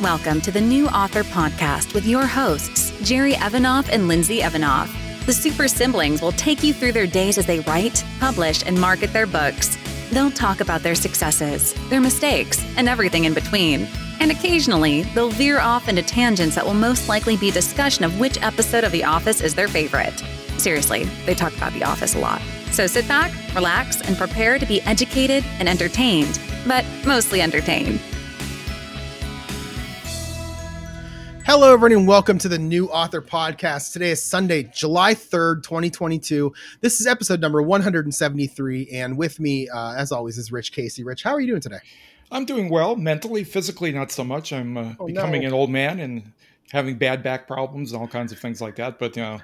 Welcome to the New Author Podcast with your hosts, Jerry Evanoff and Lindsay Evanoff. The super siblings will take you through their days as they write, publish, and market their books. They'll talk about their successes, their mistakes, and everything in between. And occasionally, they'll veer off into tangents that will most likely be discussion of which episode of The Office is their favorite. Seriously, they talk about The Office a lot. So sit back, relax, and prepare to be educated and entertained, but mostly entertained. Hello, everyone, and welcome to the New Author Podcast. Today is Sunday, July 3rd, 2022. This is episode number 173. And with me, uh, as always, is Rich Kacy. Rich, how are you doing today? I'm doing well mentally, physically, not so much. I'm uh, oh, becoming no. an old man and having bad back problems and all kinds of things like that. But, you know,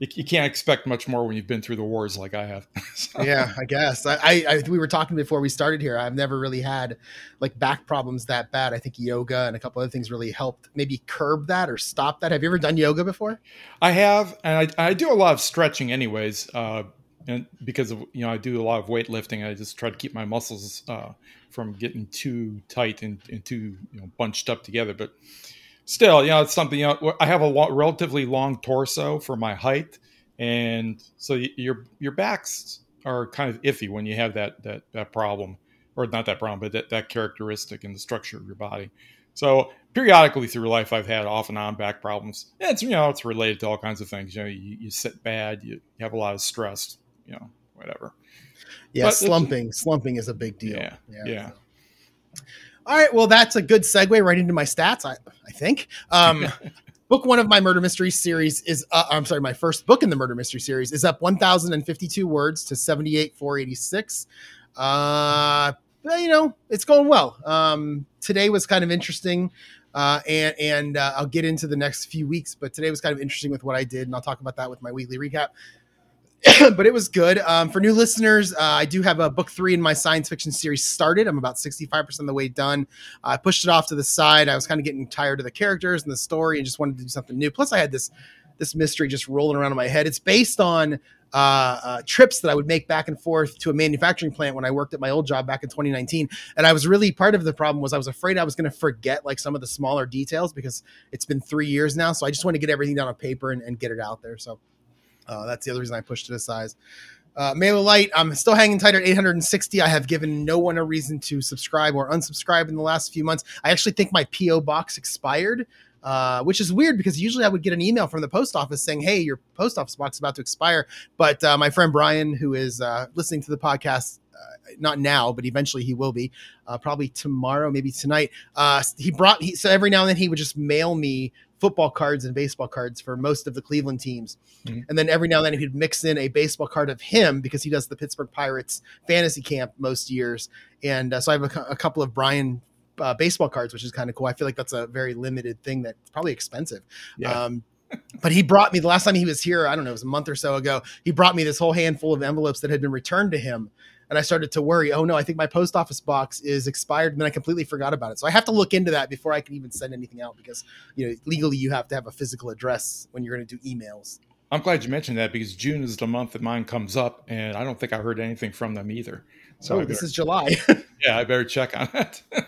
you, you, can't expect much more when you've been through the wars like I have. so. Yeah, I guess. I, I, I, we were talking before we started here. I've never really had like back problems that bad. I think yoga and a couple other things really helped maybe curb that or stop that. Have you ever done yoga before? I have, and I, I do a lot of stretching, anyways. Uh, and because of you know I do a lot of weightlifting, I just try to keep my muscles uh, from getting too tight and, and too you know bunched up together. But still, you know, it's something. You know, I have a lo- relatively long torso for my height, and so your your backs are kind of iffy when you have that that that problem, or not that problem, but that that characteristic in the structure of your body. So periodically through life, I've had off and on back problems. And it's you know it's related to all kinds of things. You know, you, you sit bad, you, you have a lot of stress, you know, whatever. Yeah, but slumping. Slumping is a big deal. Yeah, yeah. yeah. All right, well, that's a good segue right into my stats. I, I think. Um, book one of my murder mystery series is. Uh, I'm sorry, my first book in the murder mystery series is up 1,052 words to 78,486. Uh, you know, it's going well. Um, today was kind of interesting. Uh, and and uh, I'll get into the next few weeks, but today was kind of interesting with what I did, and I'll talk about that with my weekly recap. but it was good. Um, for new listeners, uh, I do have a book three in my science fiction series started. I'm about 65% of the way done. I pushed it off to the side. I was kind of getting tired of the characters and the story and just wanted to do something new. Plus, I had this this mystery just rolling around in my head. It's based on uh, uh, trips that I would make back and forth to a manufacturing plant when I worked at my old job back in 2019. And I was really part of the problem was I was afraid I was going to forget like some of the smaller details because it's been three years now. So I just want to get everything down on paper and, and get it out there. So uh, that's the other reason I pushed it aside. Uh, Light, I'm still hanging tight at 860. I have given no one a reason to subscribe or unsubscribe in the last few months. I actually think my PO box expired, uh, which is weird because usually I would get an email from the post office saying, "Hey, your post office box is about to expire." But uh, my friend Brian, who is uh, listening to the podcast, uh, not now, but eventually he will be, uh, probably tomorrow, maybe tonight. Uh, he brought he so every now and then he would just mail me football cards and baseball cards for most of the Cleveland teams. Mm-hmm. And then every now and then he'd mix in a baseball card of him because he does the Pittsburgh Pirates fantasy camp most years. And uh, so I have a, a, couple of Brian uh, baseball cards, which is kind of cool. I feel like that's a very limited thing that's probably expensive. Yeah. Um, but he brought me the last time he was here, I don't know, it was a month or so ago. He brought me this whole handful of envelopes that had been returned to him and I started to worry. Oh no, I think my post office box is expired, and then I completely forgot about it. So I have to look into that before I can even send anything out because you know legally you have to have a physical address when you're going to do emails. I'm glad you mentioned that because June is the month that mine comes up, and I don't think I heard anything from them either. So oh, this is July. yeah, I better check on it.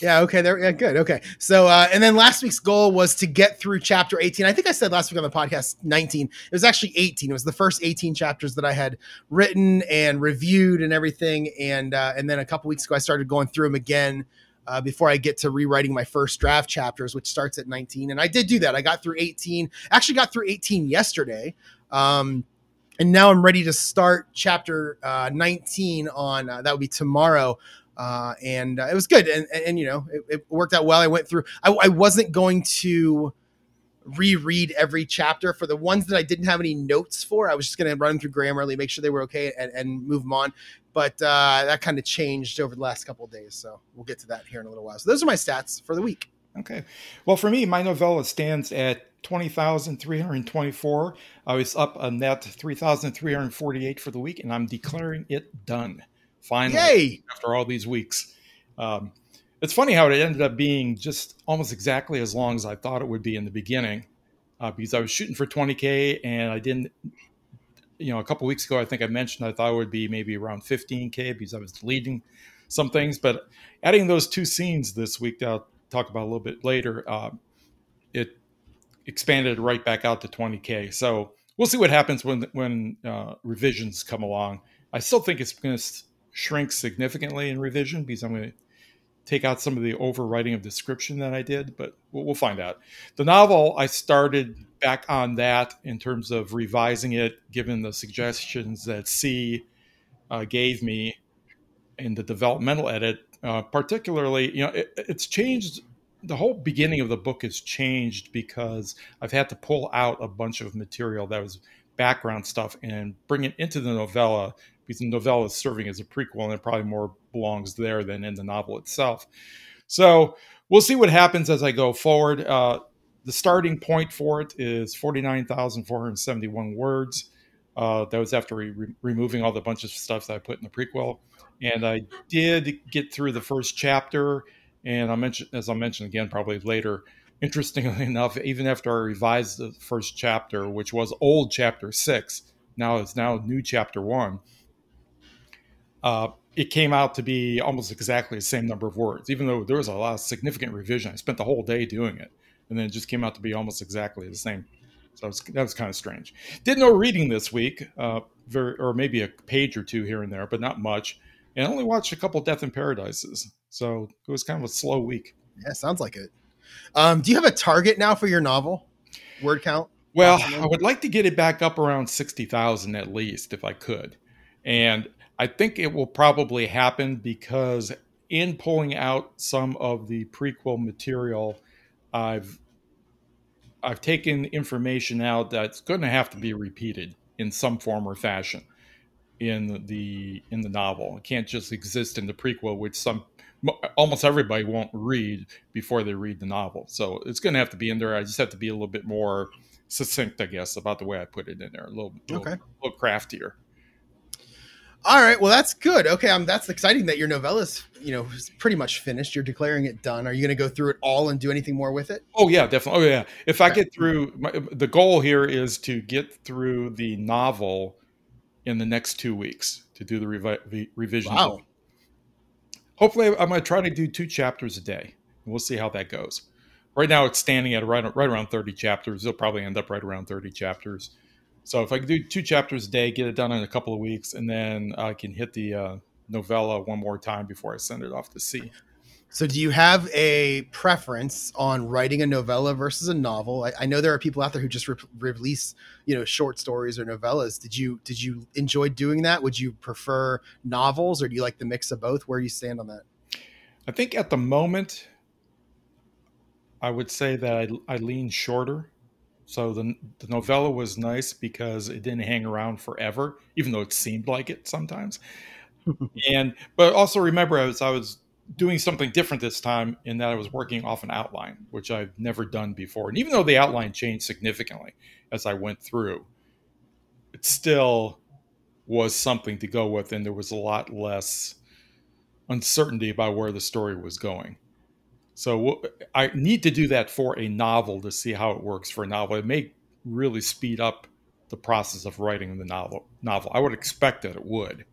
yeah. Okay. There. Yeah. Good. Okay. So, uh, and then last week's goal was to get through chapter 18. I think I said last week on the podcast 19. It was actually 18. It was the first 18 chapters that I had written and reviewed and everything. And uh, and then a couple weeks ago, I started going through them again. Uh, before I get to rewriting my first draft chapters, which starts at 19. And I did do that. I got through 18, actually got through 18 yesterday. Um, and now I'm ready to start chapter uh, 19 on uh, that would be tomorrow uh, and uh, it was good. And, and, and you know, it, it, worked out well. I went through. I, I, wasn't going to reread every chapter for the ones that I didn't have any notes for. I was just going to run through Grammarly, make sure they were okay, and, and move them on. But uh, that kind of changed over the last couple of days, so we'll get to that here in a little while. So those are my stats for the week. Okay. Well, for me, my novella stands at 20,324. I was up a net 3,348 for the week, and I'm declaring it done. Finally, Yay! after all these weeks. Um, it's funny how it ended up being just almost exactly as long as I thought it would be in the beginning, uh, because I was shooting for 20k and I didn't. You know, a couple weeks ago, I think I mentioned I thought it would be maybe around 15k because I was deleting some things, but adding those two scenes this week, uh, talk about a little bit later, uh, it expanded right back out to 20k. So we'll see what happens when when uh, revisions come along. I still think it's going to shrink significantly in revision because I'm going to take out some of the overwriting of description that I did, but we'll, find out. The novel I started back on that in terms of revising it, given the suggestions that C uh, gave me in the developmental edit. Uh, particularly, you know, it, it's changed. The whole beginning of the book has changed because I've had to pull out a bunch of material that was background stuff and bring it into the novella because the novella is serving as a prequel and it probably more belongs there than in the novel itself. So we'll see what happens as I go forward. Uh, the starting point for it is 49,471 words. Uh, that was after re- removing all the bunch of stuff that I put in the prequel. And I did get through the first chapter. And I mentioned, as I'll mention again, probably later, interestingly enough, even after I revised the first chapter, which was old chapter six, now it's now new chapter one, uh, it came out to be almost exactly the same number of words, even though there was a lot of significant revision. I spent the whole day doing it, and then it just came out to be almost exactly the same. So was, that was kind of strange. Did no reading this week, uh, very, or maybe a page or two here and there, but not much. And I only watched a couple Death in Paradises, so it was kind of a slow week. Yeah, sounds like it. Um, do you have a target now for your novel word count? Well, I would like to get it back up around sixty thousand at least, if I could. And I think it will probably happen because in pulling out some of the prequel material, I've I've taken information out that's going to have to be repeated in some form or fashion in the in the novel. It can't just exist in the prequel, which some almost everybody won't read before they read the novel. So it's going to have to be in there. I just have to be a little bit more succinct, I guess, about the way I put it in there. A little, okay. little, little craftier. All right, well that's good. Okay, um, that's exciting that your novella is, you know, is pretty much finished. You're declaring it done. Are you going to go through it all and do anything more with it? Oh yeah, definitely. Oh yeah. If. I get through, my, the goal here is to get through the novel in the next two weeks to do the revi- revision. Wow. Hopefully, I'm going to try to do two chapters a day. We'll see how that goes. Right now, it's standing at right right around 30 chapters. It'll probably end up right around 30 chapters. So if I can do two chapters a day, get it done in a couple of weeks, and then I can hit the uh, novella one more time before I send it off to sea. So, do you have a preference on writing a novella versus a novel? I, I know there are people out there who just re- release, you know, short stories or novellas. Did you did you enjoy doing that? Would you prefer novels, or do you like the mix of both? Where do you stand on that? I think at the moment, I would say that I, I lean shorter. So the, the novella was nice because it didn't hang around forever, even though it seemed like it sometimes. and but also remember, as I was doing something different this time, in that I was working off an outline, which I've never done before. And even though the outline changed significantly as I went through, it still was something to go with, and there was a lot less uncertainty about where the story was going. So I need to do that for a novel to see how it works for a novel. It may really speed up the process of writing the novel. Novel. I would expect that it would.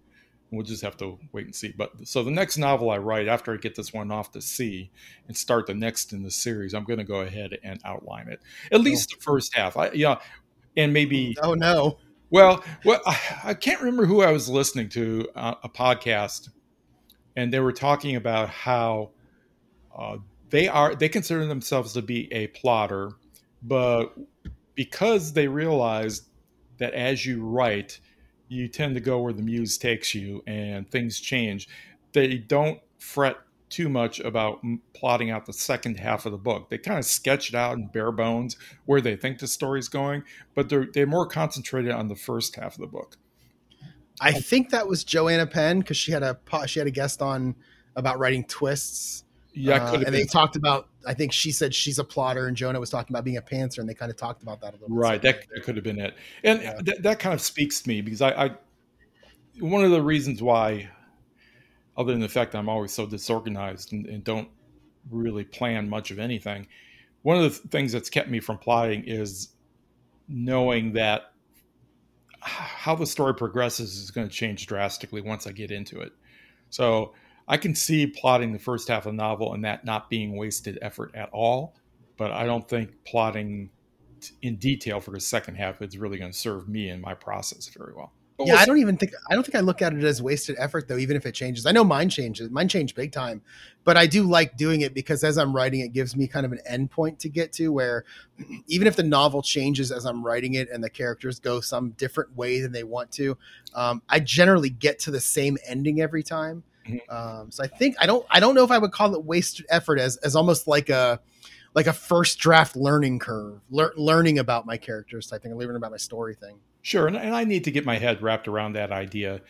We'll just have to wait and see. But so the next novel I write after I get this one off to sea and start the next in the series, I'm going to go ahead and outline it. At least oh. the first half. I yeah, and maybe. Oh no. Well, well, I, I can't remember who I was listening to uh, a podcast, and they were talking about how uh, they are they consider themselves to be a plotter, but because they realize that as you write, you tend to go where the muse takes you and things change. They don't fret too much about plotting out the second half of the book. They kind of sketch it out in bare bones where they think the story's going, but they're they're more concentrated on the first half of the book. I think that was Joanna Penn because she had a she had a guest on about writing twists yeah, uh, and been. they talked about. I think she said she's a plotter, and Jonah was talking about being a pantser, and they kind of talked about that a little. Right, bit. that, that could have been it, and yeah. th- that kind of speaks to me because I, I, one of the reasons why, other than the fact I'm always so disorganized and, and don't really plan much of anything, one of the things that's kept me from plotting is knowing that how the story progresses is going to change drastically once I get into it. So I can see plotting the first half of the novel and that not being wasted effort at all. But I don't think plotting in detail for the second half is really going to serve me in my process very well. But yeah, I don't even think I don't think I look at it as wasted effort though, even if it changes. I know mine changes, mine changed big time, but I do like doing it because as I'm writing, it gives me kind of an endpoint to get to where even if the novel changes as I'm writing it and the characters go some different way than they want to, um, I generally get to the same ending every time. Mm-hmm. Um, so I think I don't I don't know if I would call it wasted effort as as almost like a like a first draft learning curve, lear- learning about my characters thing, and learning about my story thing. Sure, and, and I need to get my head wrapped around that idea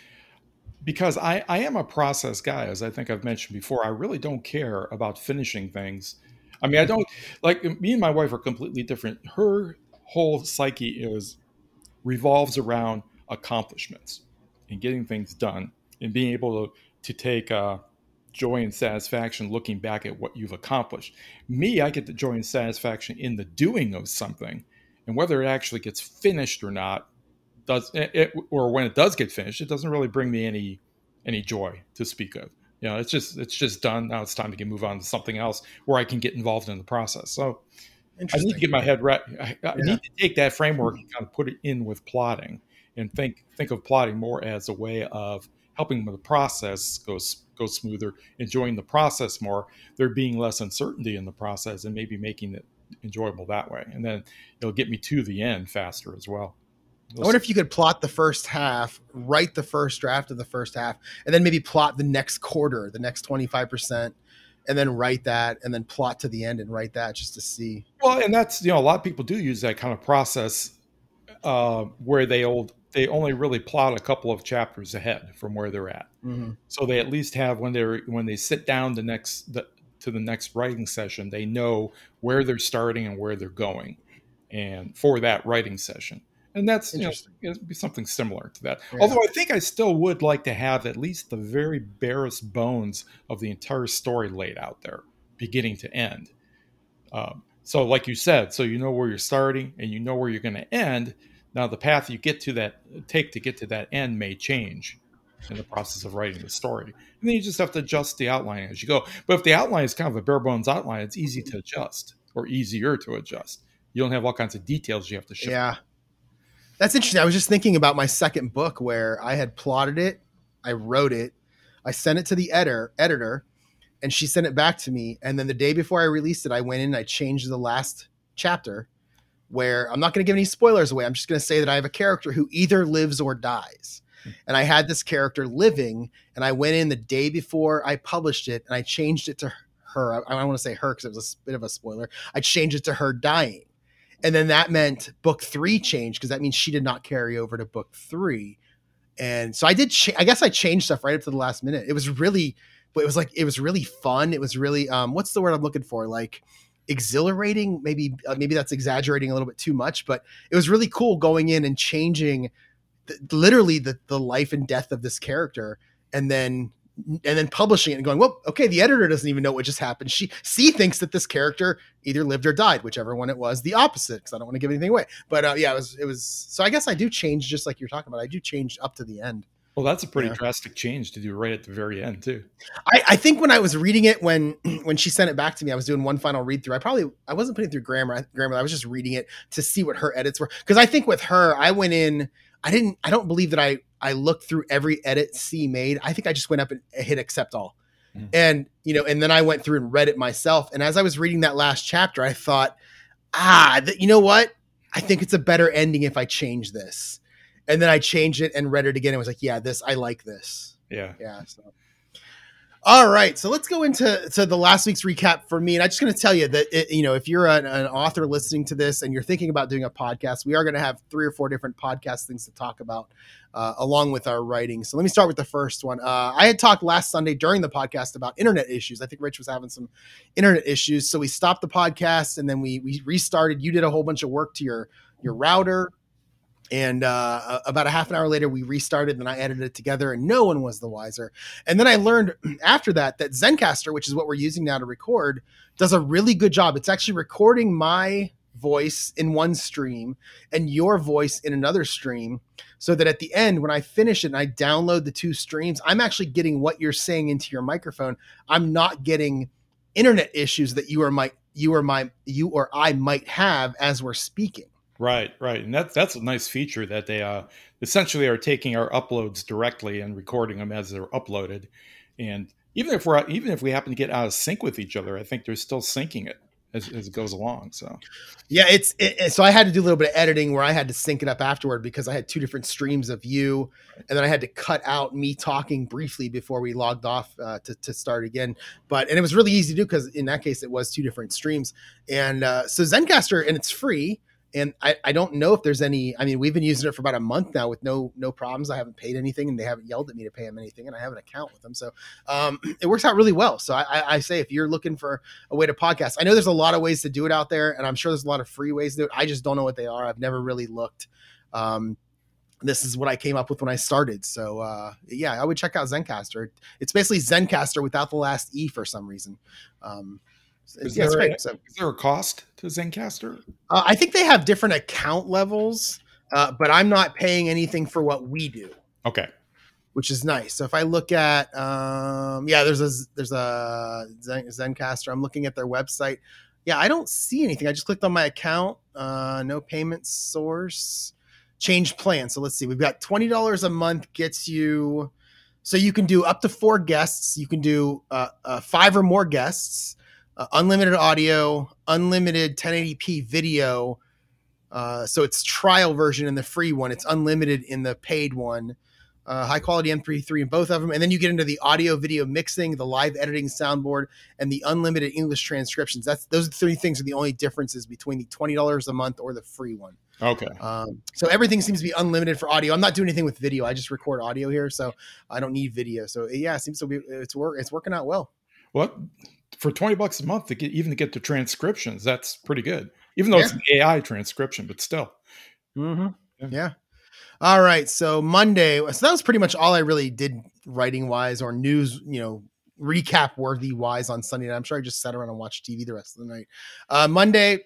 because I, I am a process guy, as I think I've mentioned before. I really don't care about finishing things. I mean, I don't like me and my wife are completely different. Her whole psyche is revolves around accomplishments and getting things done and being able to to take uh, joy and satisfaction looking back at what you've accomplished. Me, I get the joy and satisfaction in the doing of something, and whether it actually gets finished or not does it, or when it does get finished, it doesn't really bring me any any joy to speak of. You know, it's just it's just done. Now it's time to get move on to something else where I can get involved in the process. So I need to get my head right. I, I yeah. need to take that framework and kind of put it in with plotting and think think of plotting more as a way of helping the process goes go smoother, enjoying the process more, there being less uncertainty in the process, and maybe making it enjoyable that way. And then it'll get me to the end faster as well. We'll I wonder see. if you could plot the first half, write the first draft of the first half, and then maybe plot the next quarter, the next 25%, and then write that, and then plot to the end and write that just to see. Well, and that's, you know, a lot of people do use that kind of process uh, where they old they only really plot a couple of chapters ahead from where they're at. Mm-hmm. So they at least have when they're when they sit down the next the, to the next writing session, they know where they're starting and where they're going, and for that writing session. And that's you know, be something similar to that. Yeah. Although I think I still would like to have at least the very barest bones of the entire story laid out there, beginning to end. Um, so, like you said, so you know where you're starting and you know where you're going to end now, the path you get to that take to get to that end may change in the process of writing the story, and then you just have to adjust the outline as you go. But if the outline is kind of a bare bones outline, it's easy to adjust or easier to adjust. You don't have all kinds of details you have to show. Yeah, that's interesting. I was just thinking about my second book where I had plotted it, I wrote it, I sent it to the editor, editor, and she sent it back to me. And then the day before I released it, I went in and I changed the last chapter where I'm not going to give any spoilers away. I'm just going to say that I have a character who either lives or dies. Hmm. And I had this character living, and I went in the day before I published it and I changed it to her. I, I want to say her because it was a bit of a spoiler. I changed it to her dying. And then that meant book three changed because that means she did not carry over to book three. And so I did, cha- I guess I changed stuff right up to the last minute. It was really, but it was like, it was really fun. It was really, um, what's the word I'm looking for? Like, exhilarating. Maybe uh, maybe that's exaggerating a little bit too much, but it was really cool going in and changing literally the the life and death of this character, and then and then publishing it and going, well, okay, the editor doesn't even know what just happened. She C thinks that this character either lived or died, whichever one it was. The opposite, because I don't want to give anything away. But uh, yeah, it was it was. So I guess I do change just like you're talking about. I do change up to the end. Well, that's a pretty yeah. drastic change to do right at the very end, too. I, I, think when I was reading it, when when she sent it back to me, I was doing one final read through. I probably I wasn't putting through grammar. Grammar. I was just reading it to see what her edits were. Because I think with her, I went in. I didn't. I don't believe that I I looked through every edit C made. I think I just went up and hit accept all. Mm. And you know, and then I went through and read it myself. And as I was reading that last chapter, I thought, ah, th- you know what? I think it's a better ending if I change this and then I changed it and read it again and was like, yeah, this I like this. Yeah. Yeah. So all right, so let's go into to the last week's recap for me, and I'm just going to tell you that it, you know if you're an, an, author listening to this and you're thinking about doing a podcast, we are going to have three or four different podcast things to talk about uh, along with our writing. So let me start with the first one. Uh, I had talked last Sunday during the podcast about internet issues. I think Rich was having some internet issues, so we stopped the podcast and then we we restarted. You did a whole bunch of work to your your router and uh, about a half an hour later, we restarted and I edited it together, and no one was the wiser. And then I learned after that that Zencastr, which is what we're using now to record, does a really good job. It's actually recording my voice in one stream and your voice in another stream so that at the end when i finish it and i download the two streams i'm actually getting what you're saying into your microphone i'm not getting internet issues that you or my you or my you or i might have as we're speaking Right, right, and that's that's a nice feature that they uh, essentially are taking our uploads directly and recording them as they're uploaded. And even if we're even if we happen to get out of sync with each other, I think they're still syncing it as, as it goes along. So yeah, it's it, so I had to do a little bit of editing where I had to sync it up afterward because I had two different streams of you, and then I had to cut out me talking briefly before we logged off uh, to to start again. But and it was really easy to do because in that case it was two different streams, and uh, so Zencastr and it's free and I, I don't know if there's any i mean we've been using it for about a month now with no no problems i haven't paid anything and they haven't yelled at me to pay them anything and i have an account with them so um, it works out really well so I, I, say if you're looking for a way to podcast i know there's a lot of ways to do it out there and i'm sure there's a lot of free ways to do it i just don't know what they are i've never really looked um, this is what I came up with when I started. So uh, yeah, I would check out Zencastr. It's basically Zencastr without the last e for some reason. Um, is, yeah, there so, is there a cost to Zencastr? Uh, I think they have different account levels, uh, but I'm not paying anything for what we do. Okay. Which is nice. So if I look at, um, yeah, there's a there's a Zen, Zencastr. I'm looking at their website. Yeah, I don't see anything. I just clicked on my account. Uh, no payment source. Change plan. So let's see. We've got twenty dollars a month gets you. So you can do up to four guests. You can do uh, uh, five or more guests uh, unlimited audio, unlimited 1080p video. Uh, so it's trial version in the free one. It's unlimited in the paid one. Uh, high quality MP3 in both of them, and then you get into the audio video mixing, the live editing soundboard, and the unlimited English transcriptions. That's those three things are the only differences between the twenty dollars a month or the free one. Okay. Um, so everything seems to be unlimited for audio. I'm not doing anything with video. I just record audio here, so I don't need video. So yeah, it seems to be it's work it's working out well. What for 20 bucks a month to get even to get the transcriptions that's pretty good even though yeah. it's an ai transcription but still mm-hmm. yeah. yeah. all right so monday so that was pretty much all i really did writing wise or news you know recap worthy wise on sunday night i'm sure i just sat around and watched tv the rest of the night uh, monday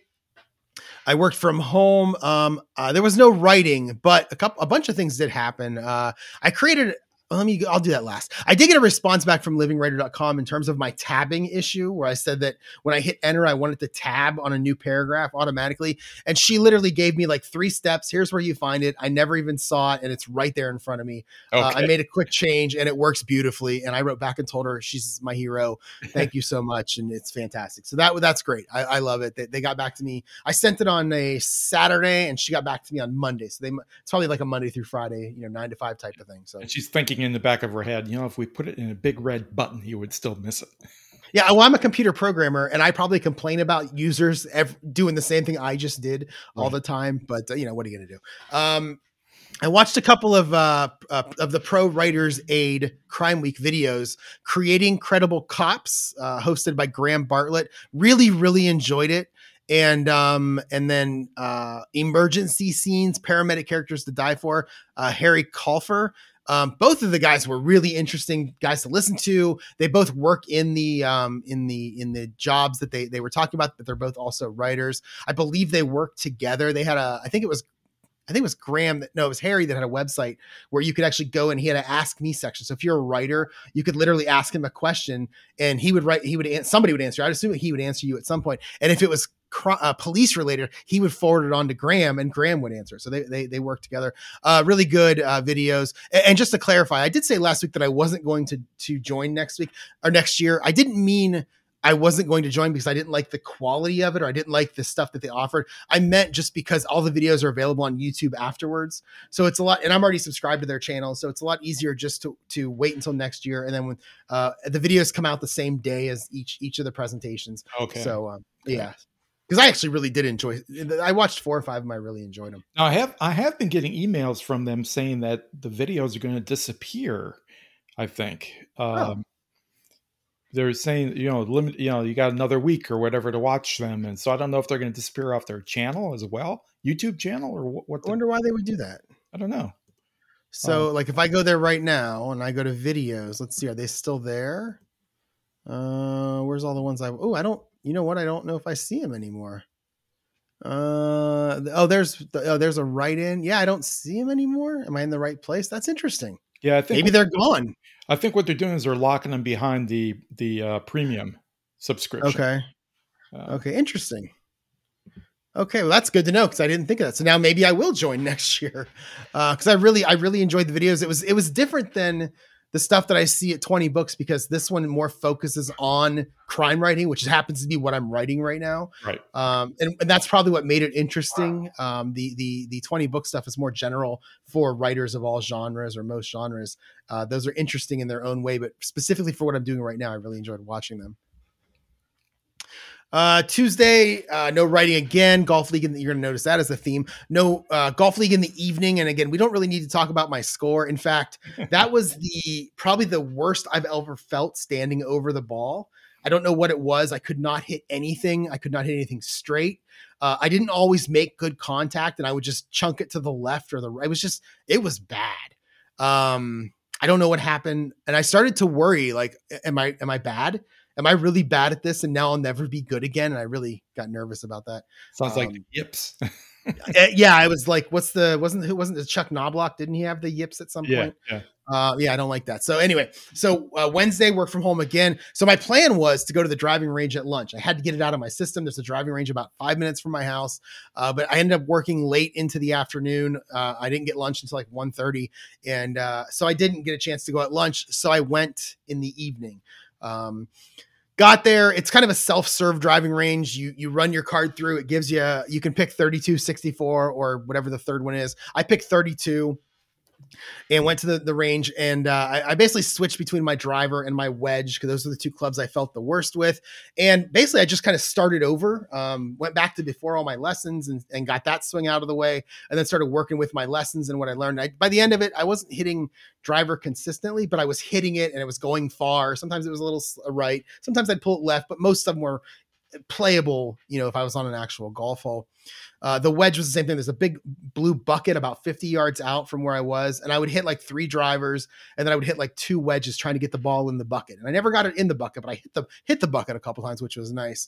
I worked from home. Um, uh, there was no writing, but a couple, a bunch of things did happen. Uh, I created let me i'll do that last. I did get a response back from livingwriter.com in terms of my tabbing issue where i said that when i hit enter i wanted to tab on a new paragraph automatically. And she literally gave me like three steps. Here's where you find it. I never even saw it and it's right there in front of me. Okay. uh, i made a quick change and it works beautifully. And i wrote back and told her she's my hero. Thank you so much and it's fantastic. So that that's great. I, I love it. They, they, got back to me. I sent it on a saturday and she got back to me on monday. So they it's probably like a monday through friday you know nine to five type of thing so. And she's thinking thinking in the back of her head, you know, if we put it in a big red button, you would still miss it. Yeah, well, I'm a computer programmer, and I probably complain about users ev- doing the same thing I just did all right. the time. But uh, you know, what are you going to do? Um, I watched a couple of uh, uh, of the Pro Writers Aid Crime Week videos, creating credible cops, uh, hosted by Graham Bartlett. Really, really enjoyed it and um and then uh emergency scenes paramedic characters to die for uh harry Colfer um, both of the guys were really interesting guys to listen to. They both work in the um, in the in the jobs that they they were talking about. But they're both also writers. I believe they work together. They had a I think it was I think it was Graham that no, it was Harry that had a website where you could actually go and he had an ask me section. So if you're a writer, you could literally ask him a question and he would write, he would, somebody would answer. I'd assume he would answer you at some point. And if it was uh, police related, he would forward it on to Graham, and Graham would answer. So they they, they work together. Uh, really good uh, videos. And, and, just to clarify, I did say last week that I wasn't going to to join next week or next year. I didn't mean I wasn't going to join because I didn't like the quality of it or I didn't like the stuff that they offered. I meant just because all the videos are available on YouTube afterwards. So it's a lot, and I'm already subscribed to their channel, so it's a lot easier just to to wait until next year, and then when uh, the videos come out the same day as each each of the presentations. Okay. So um, yeah, because I actually really did enjoy. I watched four or five of them. I really enjoyed them. Now I have I have been getting emails from them saying that the videos are going to disappear. I think oh. um, oh. They're saying you know limit you know you got another week or whatever to watch them, and so I don't know if they're going to disappear off their channel as well, YouTube channel or what. what I wonder why they would do that. I don't know. So, uh, like, if I go there right now and I go to videos, let's see, are they still there? Uh, where's all the ones I? Oh, I don't you know what? I don't know if I see them anymore. Uh oh, there's oh, there's a write in Yeah, I don't see him anymore. Am I in the right place? That's interesting. Yeah, I think Maybe they're gone. I think what they're doing is they're locking them behind the the uh, premium subscription. Okay. Uh, Okay, interesting. Okay, well that's good to know because I didn't think of that. So now maybe I will join next year because I really, I really enjoyed the videos. It was, it was different than the stuff that I see at Twenty Books because this one more focuses on crime writing, which happens to be what I'm writing right now. Right. Um, and, and that's probably what made it interesting. Um, the the the Twenty Book stuff is more general for writers of all genres or most genres. Uh, those are interesting in their own way, but specifically for what I'm doing right now, I really enjoyed watching them. Uh, Tuesday, uh, no writing again. Golf league, and you're going to notice that as a theme. No uh, golf league in the evening, and again, we don't really need to talk about my score. In fact, that was the probably the worst I've ever felt standing over the ball. I don't know what it was. I could not hit anything. I could not hit anything straight. Uh, I didn't always make good contact, and I would just chunk it to the left or the right. It was just, it was bad. Um, I don't know what happened, and I started to worry. Like, am I am I bad? Am I really bad at this, and now I'll never be good again? And I really got nervous about that. Sounds like Um, the yips. Uh, yeah, I was like, "What's the wasn't who wasn't it Chuck Knoblauch? Didn't he have the yips at some yeah, point?" yeah. Uh, yeah, I don't like that. So anyway, so uh, Wednesday work from home again. So my plan was to go to the driving range at lunch. I had to get it out of my system. There's a driving range about five minutes from my house, uh, but I ended up working late into the afternoon. Uh, I didn't get lunch until like 1.30. and uh, so I didn't get a chance to go at lunch. So I went in the evening. Um, got there. It's kind of a self-serve driving range. You you run your card through. It gives you you can pick 32 64 or whatever the third one is. I picked 32 and went to the, the range and uh, I, I basically switched between my driver and my wedge because those are the two clubs I felt the worst with. And basically, I just kind of started over, um, went back to before all my lessons and, and got that swing out of the way, and then started working with my lessons and what I learned. I, by the end of it, I wasn't hitting driver consistently, but I was hitting it and it was going far. Sometimes it was a little right, sometimes I'd pull it left, but most of them were playable, you know, if I was on an actual golf hole. Uh, the wedge was the same thing. There's a big blue bucket about 50 yards out from where I was, and I would hit like three drivers, and then I would hit like two wedges trying to get the ball in the bucket. And I never got it in the bucket, but I hit the hit the bucket a couple times, which was nice.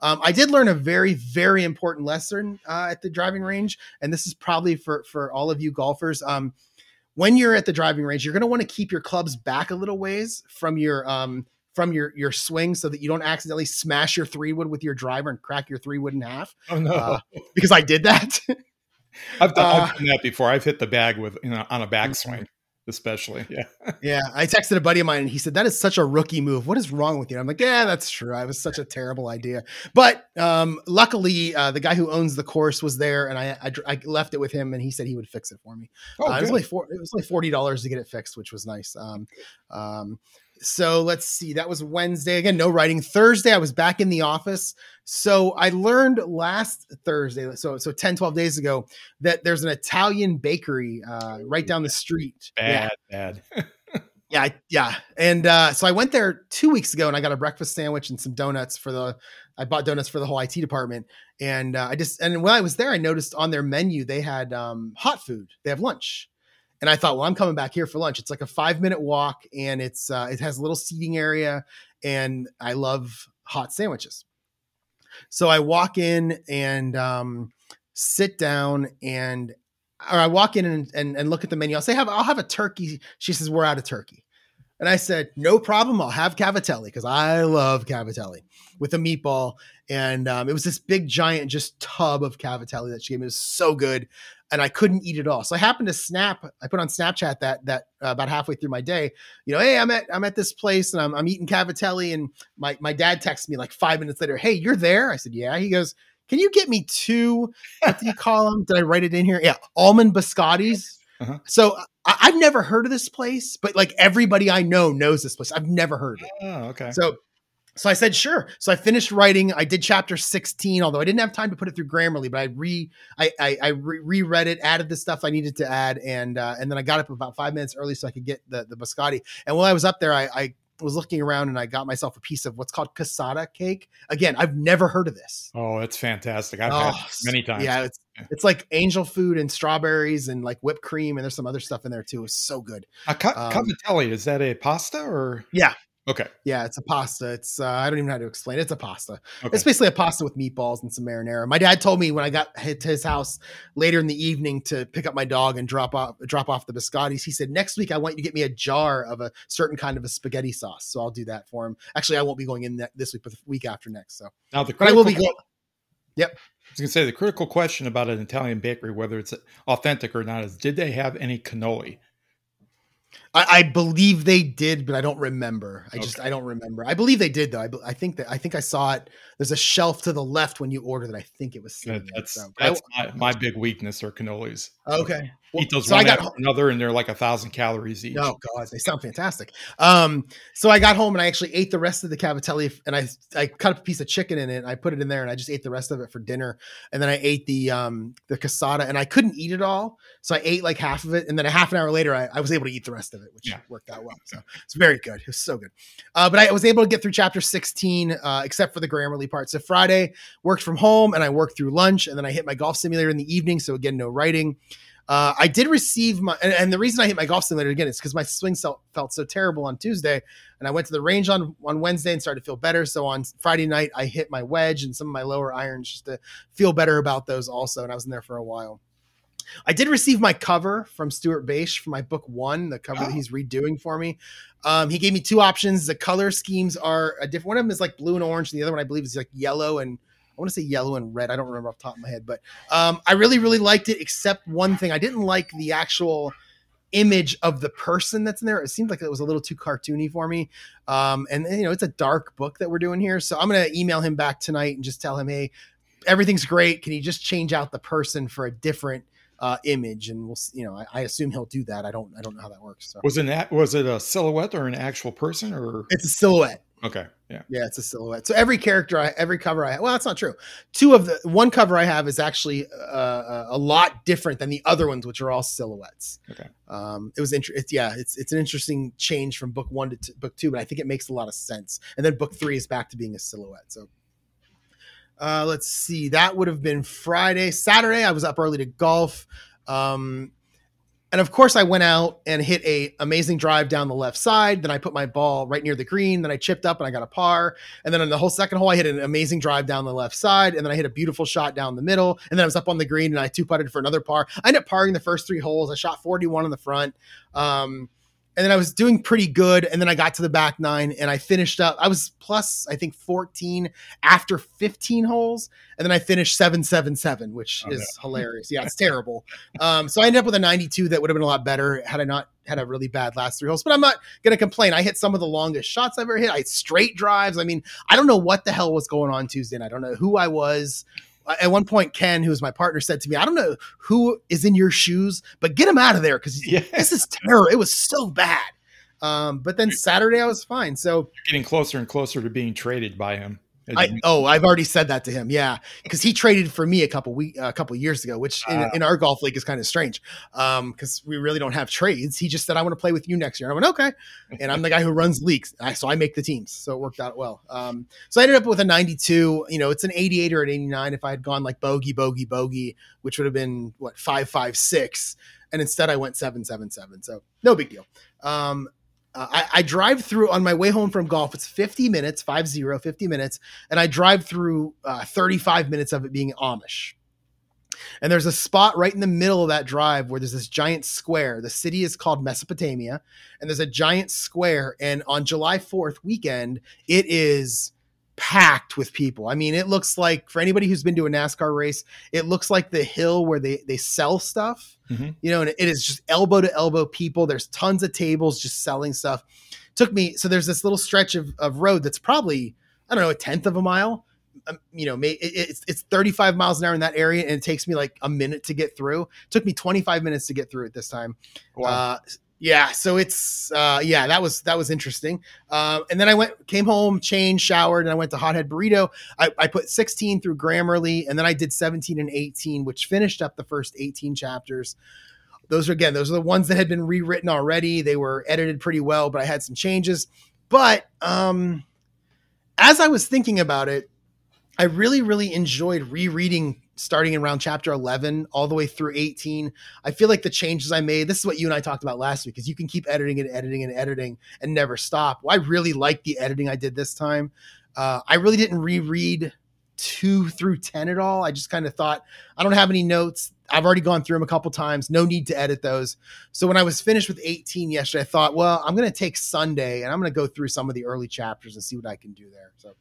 Um, I did learn a very very important lesson uh, at the driving range, and this is probably for for all of you golfers. Um, when you're at the driving range, you're going to want to keep your clubs back a little ways from your um, from your your swing so that you don't accidentally smash your three wood with your driver and crack your three wood in half. Oh no, Uh, because I did that. I've, done, uh, I've done that before. I've hit the bag with you know, on a backswing, especially. Yeah. yeah, I texted a buddy of mine and he said that is such a rookie move. What is wrong with you? I'm like, yeah, that's true. I was such a terrible idea. But um, luckily, uh, the guy who owns the course was there, and I, I I left it with him, and he said he would fix it for me. Oh, uh, it was only four. It was only forty dollars to get it fixed, which was nice. Um, um, so let's see. That was Wednesday again. No writing. Thursday, I was back in the office. So I learned last Thursday, so so 10, 12 days ago, that there's an Italian bakery uh, right down the street. Yeah, bad, bad. yeah, yeah. And uh, so I went there two weeks ago, and I got a breakfast sandwich and some donuts for the. I bought donuts for the whole IT department, and uh, I just and when I was there, I noticed on their menu they had um, hot food. They have lunch, and I thought, well, I'm coming back here for lunch. It's like a five minute walk, and it's uh, it has a little seating area, and I love hot sandwiches. So I walk in and um, sit down and or I walk in and, and, and look at the menu. I'll say, have, I'll have a turkey. She says, we're out of turkey. And I said, no problem. I'll have cavatelli because I love cavatelli with a meatball. And um, it was this big, giant, just tub of cavatelli that she gave me. It was so good. And I couldn't eat it all. So I happened to snap. I put on Snapchat that that uh, about halfway through my day, you know, hey, I'm at I'm at this place and I'm, I'm eating cavatelli. And my my dad texts me like five minutes later, hey, you're there. I said, yeah. He goes, can you get me two? What did you call them? Did I write it in here? Yeah, almond biscottis. Uh-huh. So I, I've never heard of this place, but like everybody I know knows this place. I've never heard of it. Oh, okay. So so I said sure. So I finished writing. I did chapter 16, although I didn't have time to put it through Grammarly, but I re I I, I re- reread it, added the stuff I needed to add, and uh, and then I got up about five minutes early so I could get the the biscotti. And while I was up there, I, I was looking around and I got myself a piece of what's called cassata cake. Again, I've never heard of this. oh, it's fantastic. I've Oh, had it many times. Yeah, it's it's like angel food and strawberries and like whipped cream and there's some other stuff in there too. It's so good. A ca- Um, cavatelli, is that a pasta or? Yeah. Okay. Yeah, it's a pasta. It's uh, I don't even know how to explain. it. It's a pasta. Okay. It's basically a pasta with meatballs and some marinara. My dad told me when I got hit to his house later in the evening to pick up my dog and drop off drop off the biscottis. He said next week I want you to get me a jar of a certain kind of a spaghetti sauce. So I'll do that for him. Actually, I won't be going in that this week, but the week after next. So, now the but I will be critical- going. Yep. I was gonna say the critical question about an Italian bakery, whether it's authentic or not, is did they have any cannoli? I, I believe they did, but I don't remember. I just I don't remember. I believe they did though. I, I think that I think I saw it. There's a shelf to the left when you order that. I think it was. That- that's so- but I- that's my, my big weakness are cannolis. okay. Well, Eat those so I got after another, and they're like a thousand calories each. Oh god, they sound fantastic. Um, so I got home and I actually ate the rest of the cavatelli, and I I cut up a piece of chicken in it, and I put it in there, and I just ate the rest of it for dinner, and then I ate the um the cassata, and I couldn't eat it all, so I ate like half of it, and then a half an hour later, I, I was able to eat the rest of it, which Yeah. worked out well. So it's very good. It was so good. Uh, but I was able to get through chapter sixteen, uh, except for the Grammarly part. So Friday worked from home, and I worked through lunch, and then I hit my golf simulator in the evening. So again, no writing. Uh, I did receive my, and, and the reason I hit my golf simulator again is because my swing felt, felt so terrible on Tuesday, and I went to the range on on Wednesday and started to feel better. So on Friday night, I hit my wedge and some of my lower irons just to feel better about those also, and I was in there for a while. I did receive my cover from Stuart Bache for my book one, the cover that Oh. he's redoing for me. Um, he gave me two options. The color schemes are a different. One of them is like blue and orange, and the other one I believe is like yellow and I want to say yellow and red. I don't remember off the top of my head, but um, I really, really liked it. Except one thing, I didn't like the actual image of the person that's in there. It seemed like it was a little too cartoony for me. Um, and you know, it's a dark book that we're doing here, so I'm gonna email him back tonight and just tell him, hey, everything's great. Can you just change out the person for a different uh, image? And we'll, you know, I, I assume he'll do that. I don't, I don't know how that works. So Was it an, was it a silhouette or an actual person or it's a silhouette. okay yeah Yeah, it's a silhouette. So every character, I, every cover I have, well, that's not true. Two of the one cover I have is actually uh, a lot different than the other ones, which are all silhouettes. Okay. Um, it was interesting. It's, yeah, it's it's an interesting change from book one to t- book two, but I think it makes a lot of sense. And then book three is back to being a silhouette. So. Uh, let's see. That would have been Friday. Saturday, I was up early to golf. Um, and of course, I went out and hit a amazing drive down the left side. Then I put my ball right near the green. Then I chipped up and I got a par. And then on the whole second hole, I hit an amazing drive down the left side. And then I hit a beautiful shot down the middle. And then I was up on the green and I two putted for another par. I ended up parring the first three holes. I shot 41 on the front. Um, and then I was doing pretty good. And then I got to the back nine and I finished up. I was plus, I think, 14 after 15 holes. And then I finished 777, which Oh, is hilarious. Yeah, it's terrible. Um, so I ended up with a 92 that would have been a lot better had I not had a really bad last three holes. But I'm not going to complain. I hit some of the longest shots I've ever hit. I had straight drives. I mean, I don't know what the hell was going on Tuesday night. I don't know who I was. Uh, At one point, Ken, who was my partner, said to me, I don't know who is in your shoes, but get him out of there because yeah this is terror. It was so bad. Um, but then Saturday I was fine. So getting closer and closer to being traded by him I oh I've already said that to him. Yeah, because he traded for me a couple week a couple years ago, which in, Ah. in our golf league is kind of strange. Um, because we really don't have trades. He just said I want to play with you next year. I went okay, and I'm the guy who runs leagues, I, so I make the teams. So it worked out well. Um, so I ended up with a 92. You know, it's an 88 or an 89. If I had gone like bogey, bogey, bogey, which would have been what five, five, six, and instead I went seven, seven, seven. So no big deal. Um, uh, I, I drive through on my way home from golf. It's 50 minutes, 5 0, 50 minutes. And I drive through uh, 35 minutes of it being Amish. And there's a spot right in the middle of that drive where there's this giant square. The city is called Mesopotamia, and there's a giant square. And on July 4th weekend, it is packed with people. I mean, it looks like for anybody who's been to a NASCAR race, it looks like the hill where they they sell stuff. Mhm. You know, and it is just elbow to elbow people. There's tons of tables just selling stuff. Took me so there's this little stretch of, of road that's probably I don't know a tenth of a mile. Um, you know, may, it, it's it's 35 miles an hour in that area, and it takes me like a minute to get through. It took me 25 minutes to get through it this time. Wow. Uh, yeah, so it's uh, yeah, that was that was interesting. Uh, and then I went, came home, changed, showered, and I went to Hothead Burrito. I, I put 16 through Grammarly, and then I did 17 and 18, which finished up the first 18 chapters. Those are again, those are the ones that had been rewritten already. They were edited pretty well, but I had some changes. But um, as I was thinking about it, I really, really enjoyed rereading starting in round chapter 11 all the way through 18. I feel like the changes I made, this is what you and I talked about last week, is you can keep editing and editing and editing and never stop. Well, I really like the editing I did this time. Uh, I really didn't reread two through 10 at all. I just kind of thought, I don't have any notes. I've already gone through them a couple times. No need to edit those. So when I was finished with 18 yesterday, I thought, well, I'm going to take Sunday and I'm going to go through some of the early chapters and see what I can do there. So,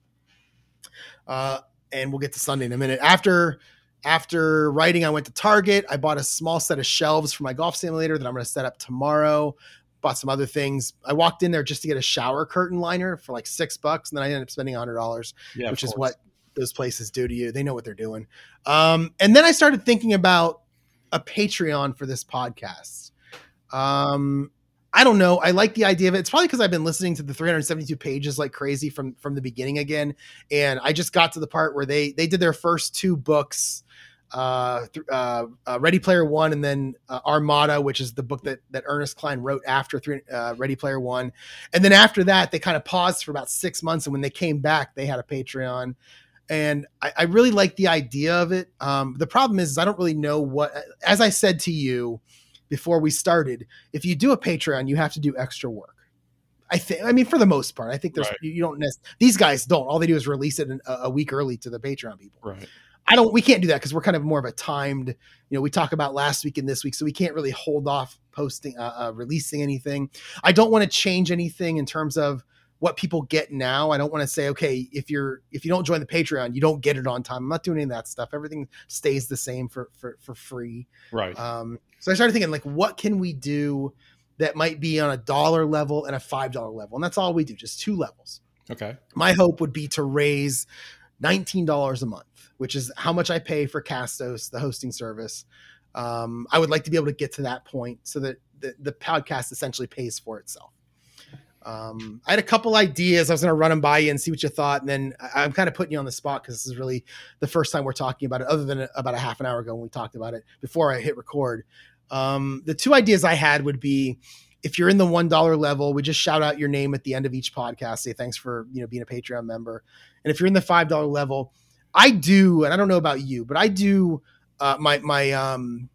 uh, and we'll get to Sunday in a minute. After after writing, I went to Target. I bought a small set of shelves for my golf simulator that I'm going to set up tomorrow. Bought some other things. I walked in there just to get a shower curtain liner for like six bucks, and then I ended up spending hundred dollars, yeah, which is what those places do to you. They know what they're doing. Um, and then I started thinking about a Patreon for this podcast. Um, I don't know. I like the idea of it. It's probably because I've been listening to the 372 pages like crazy from from the beginning again, and I just got to the part where they they did their first two books, uh, th- uh, uh Ready Player One, and then uh, Armada, which is the book that that Ernest Cline wrote after three, uh, Ready Player One, and then after that they kind of paused for about six months, and when they came back, they had a Patreon. And I, I really like the idea of it. Um, the problem is, is I don't really know what. As I said to you, before we started, if you do a Patreon, you have to do extra work. I think. I mean, for the most part, I think there's right. you don't. These guys don't. All they do is release it a, a week early to the Patreon people. Right. I don't. We can't do that because we're kind of more of a timed. You know, we talk about last week and this week, so we can't really hold off posting, uh, uh, releasing anything. I don't want to change anything in terms of what people get now. I don't want to say, okay, if you're if you don't join the Patreon, you don't get it on time. I'm not doing any of that stuff. Everything stays the same for for for free. Right. Um, so I started thinking, like, what can we do that might be on a dollar level and a five dollar level, and that's all we do, just two levels. Okay. My hope would be to raise nineteen dollars a month, which is how much I pay for Castos, the hosting service. Um, I would like to be able to get to that point so that the, the podcast essentially pays for itself. Um, I had a couple ideas. I was going to run them by you and see what you thought. And then I'm kind of putting you on the spot because this is really the first time we're talking about it, other than about a half an hour ago when we talked about it before I hit record. Um, the two ideas I had would be if you're in the one dollar level, we just shout out your name at the end of each podcast, say thanks for you know being a Patreon member. And if you're in the five dollar level, I do, and I don't know about you, but I do uh, my my um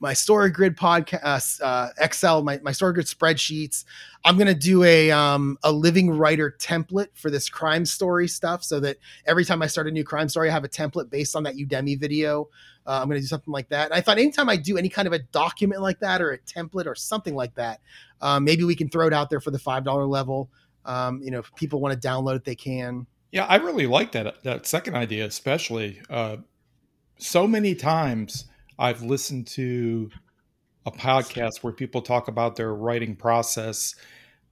my story grid podcast, uh, Excel, my, my story grid spreadsheets. I'm going to do a, um, a living writer template for this crime story stuff so that every time I start a new crime story, I have a template based on that Udemy video. Uh, I'm going to do something like that. And I thought anytime I do any kind of a document like that or a template or something like that, um, maybe we can throw it out there for the $5 level. Um, you know, if people want to download it, they can. Yeah, I really like that, that second idea, especially. Uh, so many times, I've listened to a podcast where people talk about their writing process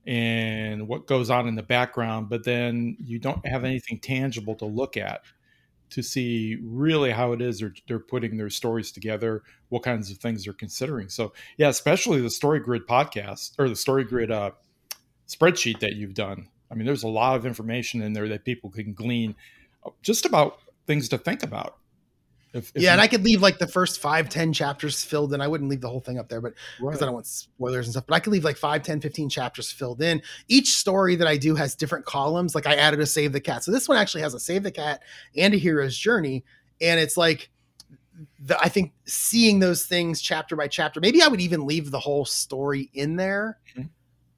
and what goes on in the background, but then you don't have anything tangible to look at to see really how it is they're, they're putting their stories together, what kinds of things they're considering. So, yeah, especially the Story Grid podcast or the Story Grid uh, spreadsheet that you've done. I mean, there's a lot of information in there that people can glean uh, just about things to think about. If, if yeah, you, and I could leave like the first five, 10 chapters filled in. I wouldn't leave the whole thing up there, but because right. I don't want spoilers and stuff, but I could leave like 5, 10, 15 chapters filled in. Each story that I do has different columns. Like I added a save the cat. So this one actually has a save the cat and a hero's journey. And it's like, the, I think seeing those things chapter by chapter, maybe I would even leave the whole story in there mm-hmm.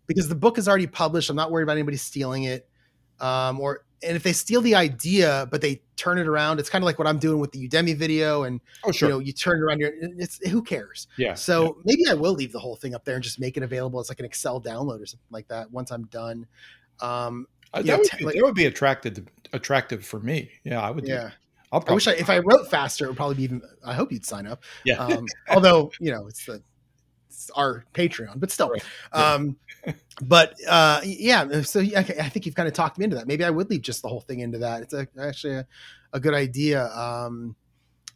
because the book is already published. I'm not worried about anybody stealing it. Um, or and if they steal the idea but they turn it around it's kind of like what i'm doing with the udemy video and oh sure you know you turn it around your it's who cares yeah so yeah. maybe i will leave the whole thing up there and just make it available as like an excel download or something like that once i'm done um uh, that, would be, like, that would be attractive attractive for me yeah i would yeah I'll I wish I, if I wrote faster, it would probably be even. I hope you'd sign up. Yeah. Um, although you know, it's the our Patreon, but still. Right. Um, but uh, yeah, so I think you've kind of talked me into that. Maybe I would leave just the whole thing into that. It's a, actually a, a, good idea. Um,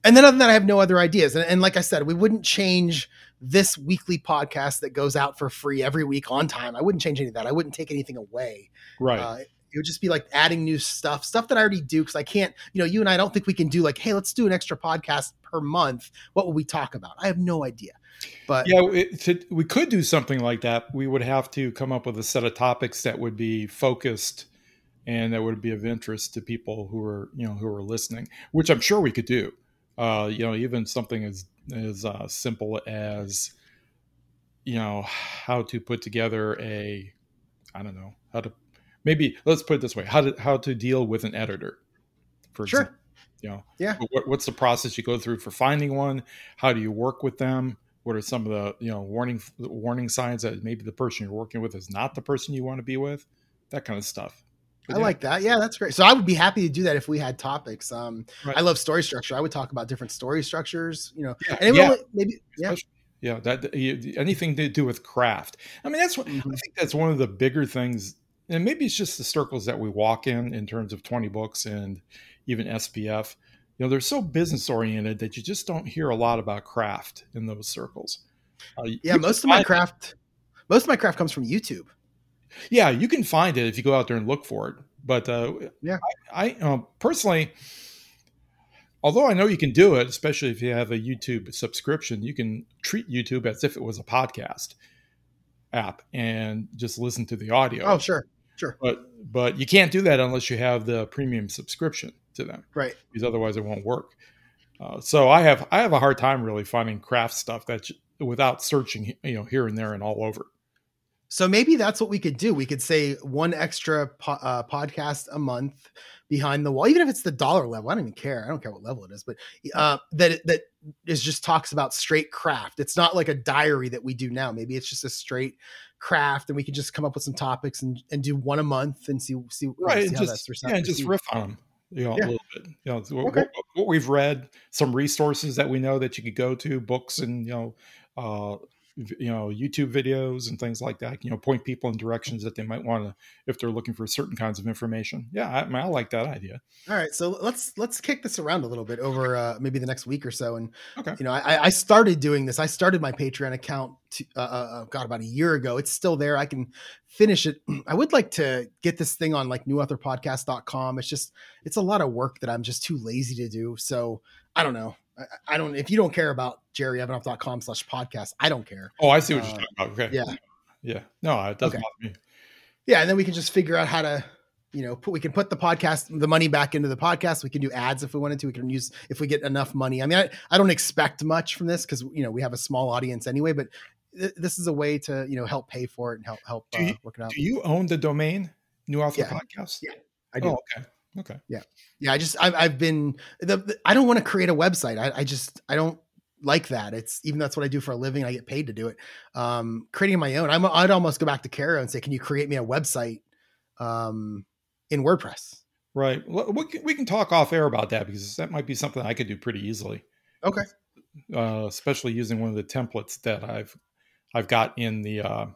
and then other than that, I have no other ideas. And, and, like I said, we wouldn't change this weekly podcast that goes out for free every week on time. I wouldn't change any of that. I wouldn't take anything away. Right. Uh, it would just be like adding new stuff, stuff that I already do. Cause I can't, you know, you and I don't think we can do like, hey, let's do an extra podcast per month. What will we talk about? I have no idea. But yeah, it, to, we could do something like that. We would have to come up with a set of topics that would be focused and that would be of interest to people who are, you know, who are listening, which I'm sure we could do. Uh, you know, even something as as uh, simple as you know how to put together a I don't know how to maybe let's put it this way how to how to deal with an editor for sure example. you know yeah what, what's the process you go through for finding one how do you work with them what are some of the you know warning warning signs that maybe the person you're working with is not the person you want to be with that kind of stuff but I yeah. like that. Yeah, that's great. So I would be happy to do that if we had topics. Um, right. I love story structure. I would talk about different story structures. You know, yeah, yeah. maybe yeah. Yeah, that anything to do with craft. I mean, that's what mm-hmm. I think. That's one of the bigger things, and maybe it's just the circles that we walk in in terms of twenty books and even SPF you know they're so business oriented that you just don't hear a lot about craft in those circles. Uh, yeah most of my craft most of my craft comes from youtube. Yeah you can find it if you go out there and look for it but uh, yeah. I, I uh, personally although i know you can do it especially if you have a youtube subscription you can treat youtube as if it was a podcast app and just listen to the audio. Oh sure sure. But but you can't do that unless you have the premium subscription to them, right? Because otherwise it won't work. Uh, so I have I have a hard time really finding craft stuff that without searching, you know, here and there and all over. So maybe that's what we could do. We could say one extra po- uh, podcast a month behind the wall, even if it's the dollar level. I don't even care. I don't care what level it is, but uh, that that is just talks about straight craft. It's not like a diary that we do now. Maybe it's just a straight craft, and we could just come up with some topics and, and do one a month and see see right. See just, yeah, just riff on them you know, yeah. a little bit. You know, okay. what, what, we've read, some resources that we know that you could go to, books and you know, uh, you know, YouTube videos and things like that. You know, point people in directions that they might want to if they're looking for certain kinds of information. Yeah, I, I, like that idea. All right, so let's let's kick this around a little bit over uh, maybe the next week or so. And okay. you know, I, I started doing this. I started my Patreon account. To, uh, uh, uh, God, about a year ago. It's still there. I can finish it. I would like to get this thing on like newauthorpodcast.com. It's just it's a lot of work that I'm just too lazy to do. So I don't know. I, I don't if you don't care about jerryevanoff.com slash podcast, I don't care. Oh, I see what uh, you're talking about. Okay. Yeah. Yeah. No, it doesn't okay. bother me. Yeah, and then we can just figure out how to you know, put, we can put the podcast, the money back into the podcast. We can do ads if we wanted to. We can use if we get enough money. I mean, I, I don't expect much from this because you know we have a small audience anyway. But th- this is a way to you know help pay for it and help help uh, you, work it out. Do you own the domain New Author yeah. Podcast? Yeah, I do. Oh, okay. Okay. Yeah. Yeah. I just, I've, I've been, the, the I don't want to create a website. I, I just, I don't like that. It's even that's what I do for a living. I get paid to do it. Um, creating my own. I'm, I'd almost go back to Caro and say, can you create me a website um, in WordPress? Right. Well, we can, we can talk off air about that because that might be something I could do pretty easily. Okay. Uh, especially using one of the templates that I've I've got in the uh,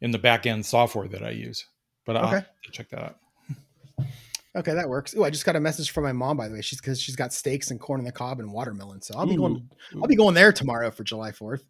in the back end software that I use. But I'll okay. check that out. Okay, that works. Oh, I just got a message from my mom by the way. She's because she's got steaks and corn on the cob and watermelon. So I'll be Ooh. going. I'll be going there tomorrow for July Fourth.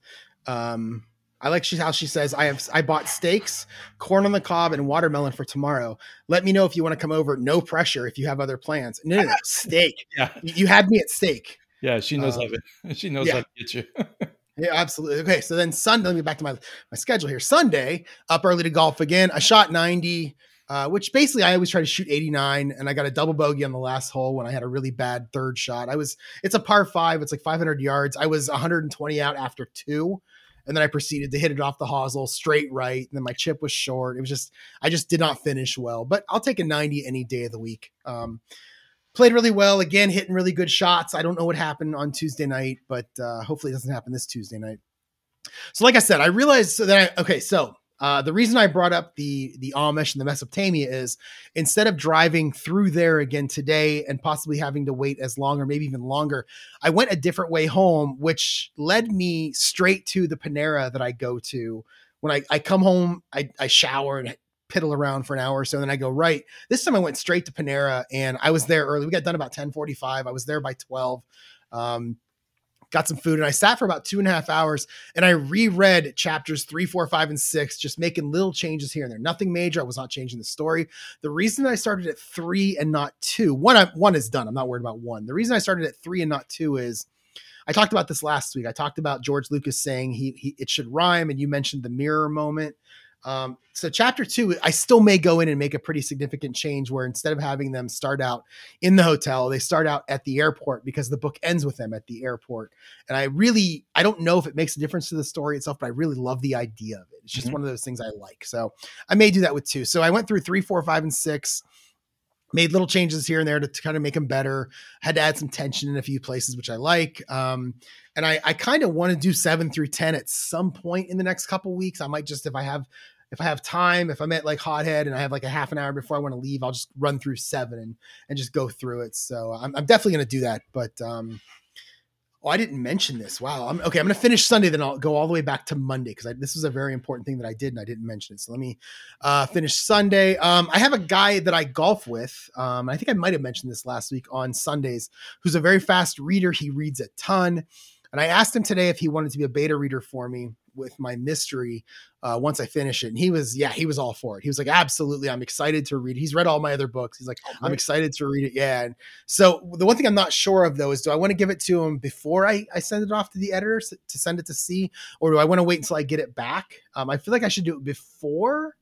Um, I like she how she says I have I bought steaks, corn on the cob, and watermelon for tomorrow. Let me know if you want to come over. No pressure if you have other plans. No, no, no steak. yeah, you had me at steak. Yeah, she knows um, how to. She knows yeah. how to get you. yeah, absolutely. Okay, so then Sunday. Let me back to my my schedule here. Sunday, up early to golf again. I shot ninety. Uh, which basically I always try to shoot 89 and I got a double bogey on the last hole when I had a really bad third shot. I was, it's a par five, it's like 500 yards. I was 120 out after two. And then I proceeded to hit it off the hosel straight right. And then my chip was short. It was just, I just did not finish well, but I'll take a 90 any day of the week. Um, played really well again, hitting really good shots. I don't know what happened on Tuesday night, but uh, hopefully it doesn't happen this Tuesday night. So, like I said, I realized so that I, okay, so uh, the reason I brought up the the Amish and the Mesopotamia is instead of driving through there again today and possibly having to wait as long or maybe even longer, I went a different way home, which led me straight to the Panera that I go to. When I, I come home, I, I shower and piddle around for an hour or so, and then I go right. This time I went straight to Panera and I was there early. We got done about 1045. I was there by 12. Um, got some food, and I sat for about two and a half hours and I reread chapters three, four, five, and six, just making little changes here and there. Nothing major. I was not changing the story. The reason I started at three and not two, one, I, one is done. I'm not worried about one. The reason I started at three and not two is I talked about this last week. I talked about George Lucas saying he, he it should rhyme, and you mentioned the mirror moment. Um, so chapter two, I still may go in and make a pretty significant change where instead of having them start out in the hotel, they start out at the airport because the book ends with them at the airport. And I really, I don't know if it makes a difference to the story itself, but I really love the idea of it. It's just mm-hmm. one of those things I like. So I may do that with two. So I went through three, four, five, and six made little changes here and there to, to, kind of make them better. Had to add some tension in a few places, which I like. Um, and I, I kind of want to do seven through ten at some point in the next couple weeks. I might just if I have if I have time, if I'm at like Hothead and I have like a half an hour before I want to leave, I'll just run through seven and and just go through it. So I'm, I'm definitely going to do that. But um, Oh, I didn't mention this. Wow. I'm, okay, I'm going to finish Sunday, then I'll go all the way back to Monday because this was a very important thing that I did and I didn't mention it. So let me uh, finish Sunday. Um, I have a guy that I golf with. Um, I think I might have mentioned this last week on Sundays, who's a very fast reader. He reads a ton. And I asked him today if he wanted to be a beta reader for me with my mystery uh, once I finish it. And he was, yeah, he was all for it. He was like, absolutely, I'm excited to read. He's read all my other books. He's like, oh, I'm excited to read it. Yeah. And so the one thing I'm not sure of though is do I want to give it to him before I, I send it off to the editors to send it to see, or do I want to wait until I get it back? Um, I feel like I should do it before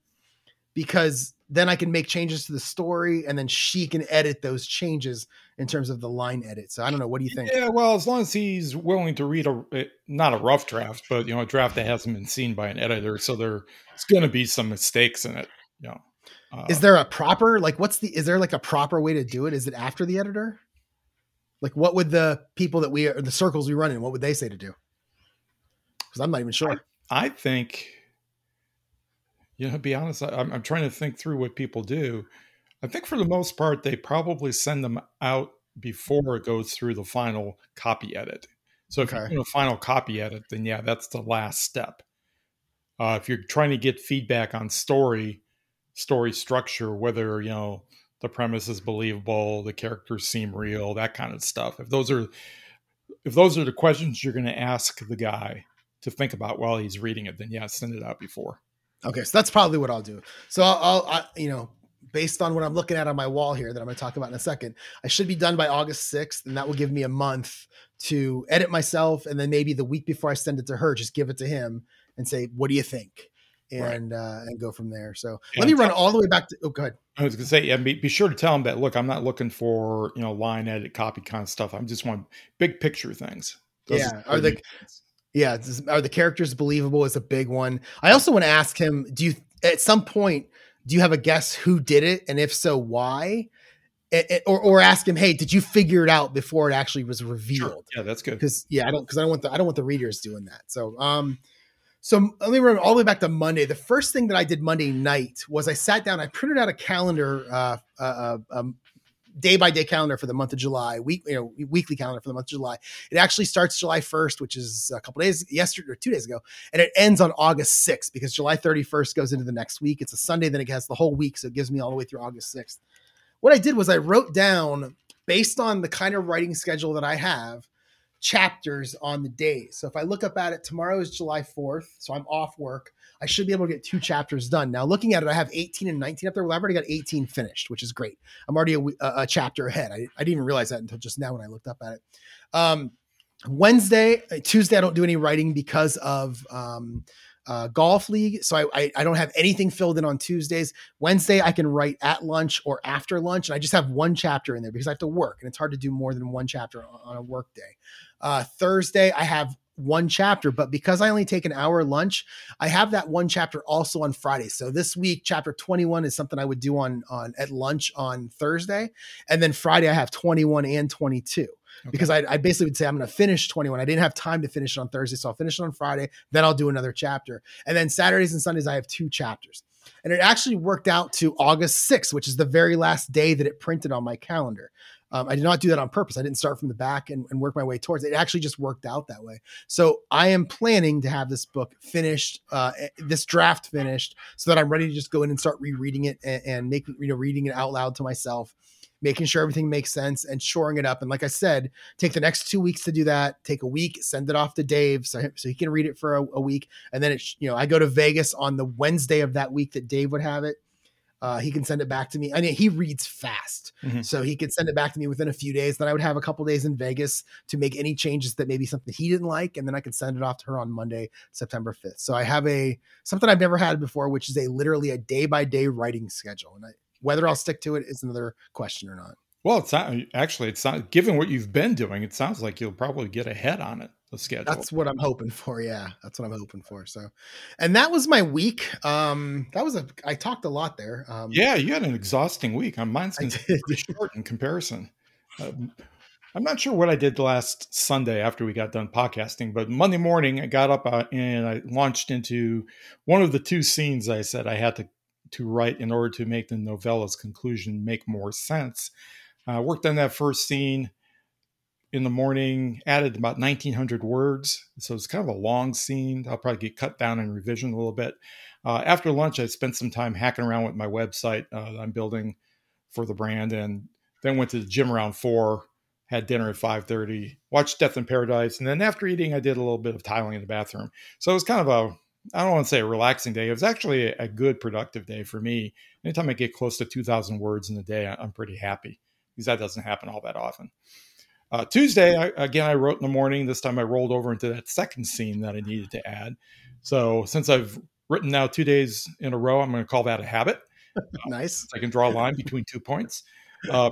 because then I can make changes to the story and then she can edit those changes in terms of the line edit. So I don't know. What do you think? Yeah, well, as long as he's willing to read a eh, not a rough draft, but you know, a draft that hasn't been seen by an editor, so there's it's going to be some mistakes in it. You know, uh, is there a proper like what's the is there like a proper way to do it? Is it after the editor? Like, what would the people that we are the circles we run in? What would they say to do? Because I'm not even sure. I, I think you know, to be honest, I, I'm, I'm trying to think through what people do. I think for the most part, they probably send them out before it goes through the final copy edit. So if okay. you're doing a final copy edit, then yeah, that's the last step. Uh, if you're trying to get feedback on story, story structure, whether you know the premise is believable, the characters seem real, that kind of stuff. If those are if those are the questions you're going to ask the guy to think about while he's reading it, then yeah, send it out before. Okay, so that's probably what I'll do. So I'll, I'll I, you know, based on what I'm looking at on my wall here that I'm going to talk about in a second, I should be done by August 6th, and that will give me a month to edit myself, and then maybe the week before I send it to her, just give it to him and say, "What do you think?" and right. uh, and go from there. So let me run all the way back to. Oh, go ahead. I was going to say, yeah, be, be sure to tell him that. Look, I'm not looking for you know line edit, copy kind of stuff. I'm just want big picture things. Those yeah, are the yeah, are the characters believable? Is a big one. I also want to ask him: Do you at some point do you have a guess who did it, and if so, why? It, it, or, or ask him, hey, did you figure it out before it actually was revealed? Sure. Yeah, that's good. Because yeah, I don't because I don't want the I don't want the readers doing that. So um, so let me remember all the way back to Monday. The first thing that I did Monday night was I sat down, I printed out a calendar, uh, uh, uh um, day by day calendar for the month of July, week you know weekly calendar for the month of July. It actually starts July 1st, which is a couple days yesterday or two days ago, and it ends on August 6th because July 31st goes into the next week. It's a Sunday, then it has the whole week, so it gives me all the way through August 6th. What I did was I wrote down based on the kind of writing schedule that I have chapters on the days. So if I look up at it, tomorrow is July 4th, so I'm off work. I should be able to get two chapters done. Now, looking at it, I have 18 and 19 up there. Well, I've already got 18 finished, which is great. I'm already a, a chapter ahead. I, I, didn't even realize that until just now when I looked up at it. Um, Wednesday, uh, Tuesday, I don't do any writing because of um, uh, golf league. So I, I, I don't have anything filled in on Tuesdays. Wednesday, I can write at lunch or after lunch, and I just have one chapter in there because I have to work, and it's hard to do more than one chapter on, on a work day. Uh, Thursday, I have one chapter, but because I only take an hour lunch, I have that one chapter also on Friday. So this week, chapter 21 is something I would do on on at lunch on Thursday, and then Friday I have 21 and 22. Okay. Because I, I, basically would say I'm going to finish 21. I didn't have time to finish it on Thursday, so I'll finish it on Friday. Then I'll do another chapter, and then Saturdays and Sundays I have two chapters. And it actually worked out to August 6th, which is the very last day that it printed on my calendar. Um, I did not do that on purpose. I didn't start from the back and, and, work my way towards it. It actually just worked out that way. So I am planning to have this book finished, uh, eh, this draft finished, so that I'm ready to just go in and start rereading it and, and make you know reading it out loud to myself, making sure everything makes sense and shoring it up. And like I said, take the next two weeks to do that. Take a week, send it off to Dave so so he can read it for a, a week, and then it's you know I go to Vegas on the Wednesday of that week that Dave would have it uh, he can send it back to me. I mean, he reads fast, mm-hmm. so he could send it back to me within a few days. Then I would have a couple days in Vegas to make any changes that maybe something he didn't like, and then I could send it off to her on Monday, September fifth. So I have a something I've never had before, which is a literally a day by day writing schedule, and I, whether I'll stick to it is another question or not. Well, it's not actually. It's not given what you've been doing. It sounds like you'll probably get ahead on it. The schedule. That's what I'm hoping for. Yeah, that's what I'm hoping for. So, and that was my week. Um, that was a. I talked a lot there. Um, yeah, you had an exhausting week. Um, mine's pretty short in comparison. Um, I'm not sure what I did last Sunday after we got done podcasting, but Monday morning I got up uh, and I launched into one of the two scenes I said I had to to write in order to make the novella's conclusion make more sense. I uh, worked on that first scene in the morning, added about 1900 words. So it's kind of a long scene. I'll probably get cut down in revision a little bit. Uh, after lunch, I spent some time hacking around with my website uh, I'm building for the brand, and then went to the gym around four. Had dinner at 5:30. Watched Death in Paradise, and then after eating, I did a little bit of tiling in the bathroom. So it was kind of a I don't want to say a relaxing day. It was actually a good, productive day for me. Anytime I get close to 2,000 words in a day, I'm pretty happy because that doesn't happen all that often. Uh, Tuesday, I, again, I wrote in the morning. This time I rolled over into that second scene that I needed to add. So since I've written now two days in a row, I'm going to call that a habit. nice. Uh, I can draw a line between two points. Uh,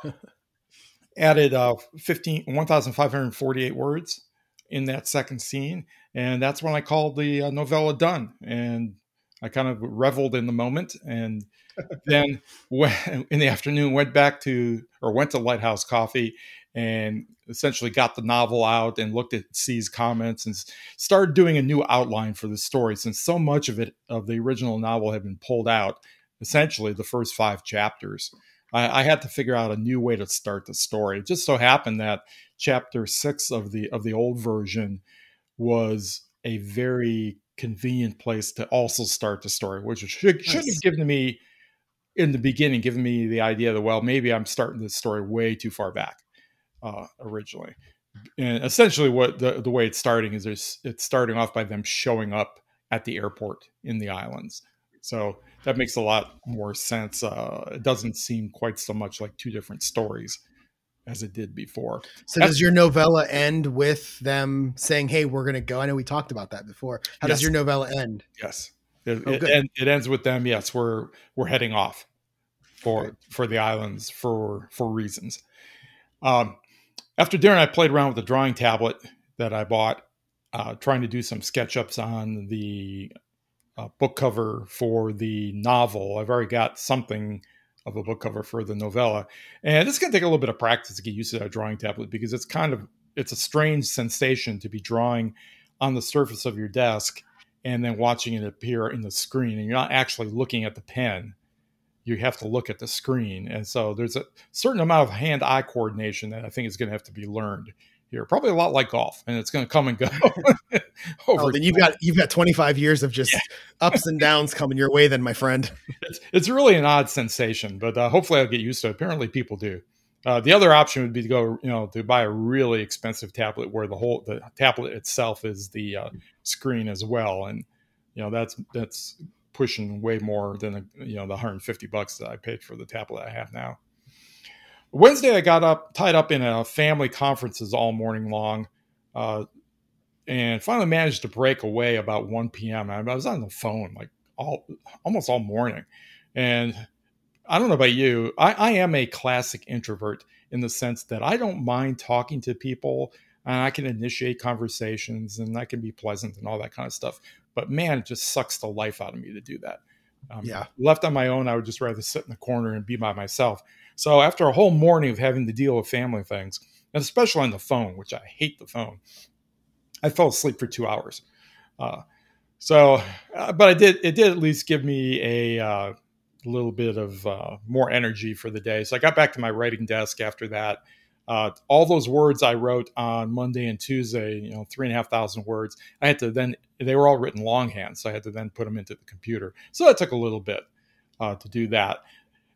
added uh, 15, 1,548 words in that second scene. And that's when I called the uh, novella done. And I kind of reveled in the moment. And then in the afternoon, went back to, or went to Lighthouse Coffee and essentially got the novel out and looked at C's comments and started doing a new outline for the story since so much of it of the original novel had been pulled out essentially the first five chapters. I, I, had to figure out a new way to start the story. It just so happened that chapter six of the of the old version was a very convenient place to also start the story which should, should have given me in the beginning given me the idea that well maybe i'm starting this story way too far back uh, originally. And essentially, what the, the way it's starting is there's, it's starting off by them showing up at the airport in the islands. So that makes a lot more sense. Uh, it doesn't seem quite so much like two different stories as it did before. So That's, does your novella end with them saying, "Hey, we're going to go"? I know we talked about that before. How yes. does your novella end? Yes, it, oh, it, it, ends with them. Yes, we're we're heading off for for the islands for for reasons. Um, after dinner, I played around with the drawing tablet that I bought, uh, trying to do some SketchUps on the uh, book cover for the novel. I've already got something of a book cover for the novella, and it's going to take a little bit of practice to get used to that drawing tablet because it's kind of it's a strange sensation to be drawing on the surface of your desk and then watching it appear in the screen, and you're not actually looking at the pen you have to look at the screen. And so there's a certain amount of hand eye coordination that I think is going to have to be learned here. Probably a lot like golf, and it's going to come and go. oh, then you've got you've got 25 years of just yeah. ups and downs coming your way, then, my friend. It's, it's really an odd sensation, but uh, hopefully I'll get used to it. Apparently, people do. Uh, the other option would be to go, you know, to buy a really expensive tablet where the whole the tablet itself is the uh, screen as well, and you know that's that's pushing way more than you know the 150 bucks that I paid for the tablet I have now. Wednesday, I got up tied up in a family conferences all morning long, uh, and finally managed to break away about 1 p.m. I was on the phone like all almost all morning, and I don't know about you. I, I am a classic introvert in the sense that I don't mind talking to people and I can initiate conversations and that can be pleasant and all that kind of stuff. But man, it just sucks the life out of me to do that. Um, yeah. Left on my own, I would just rather sit in the corner and be by myself. So after a whole morning of having to deal with family things, and especially on the phone, which I hate the phone, I fell asleep for two hours. Uh, so, uh, but I did. It did at least give me a uh, little bit of uh, more energy for the day. So I got back to my writing desk after that uh, all those words I wrote on Monday and Tuesday, you know, three and a half thousand words, I had to then, they were all written longhand. So I had to then put them into the computer. So that took a little bit uh, to do that.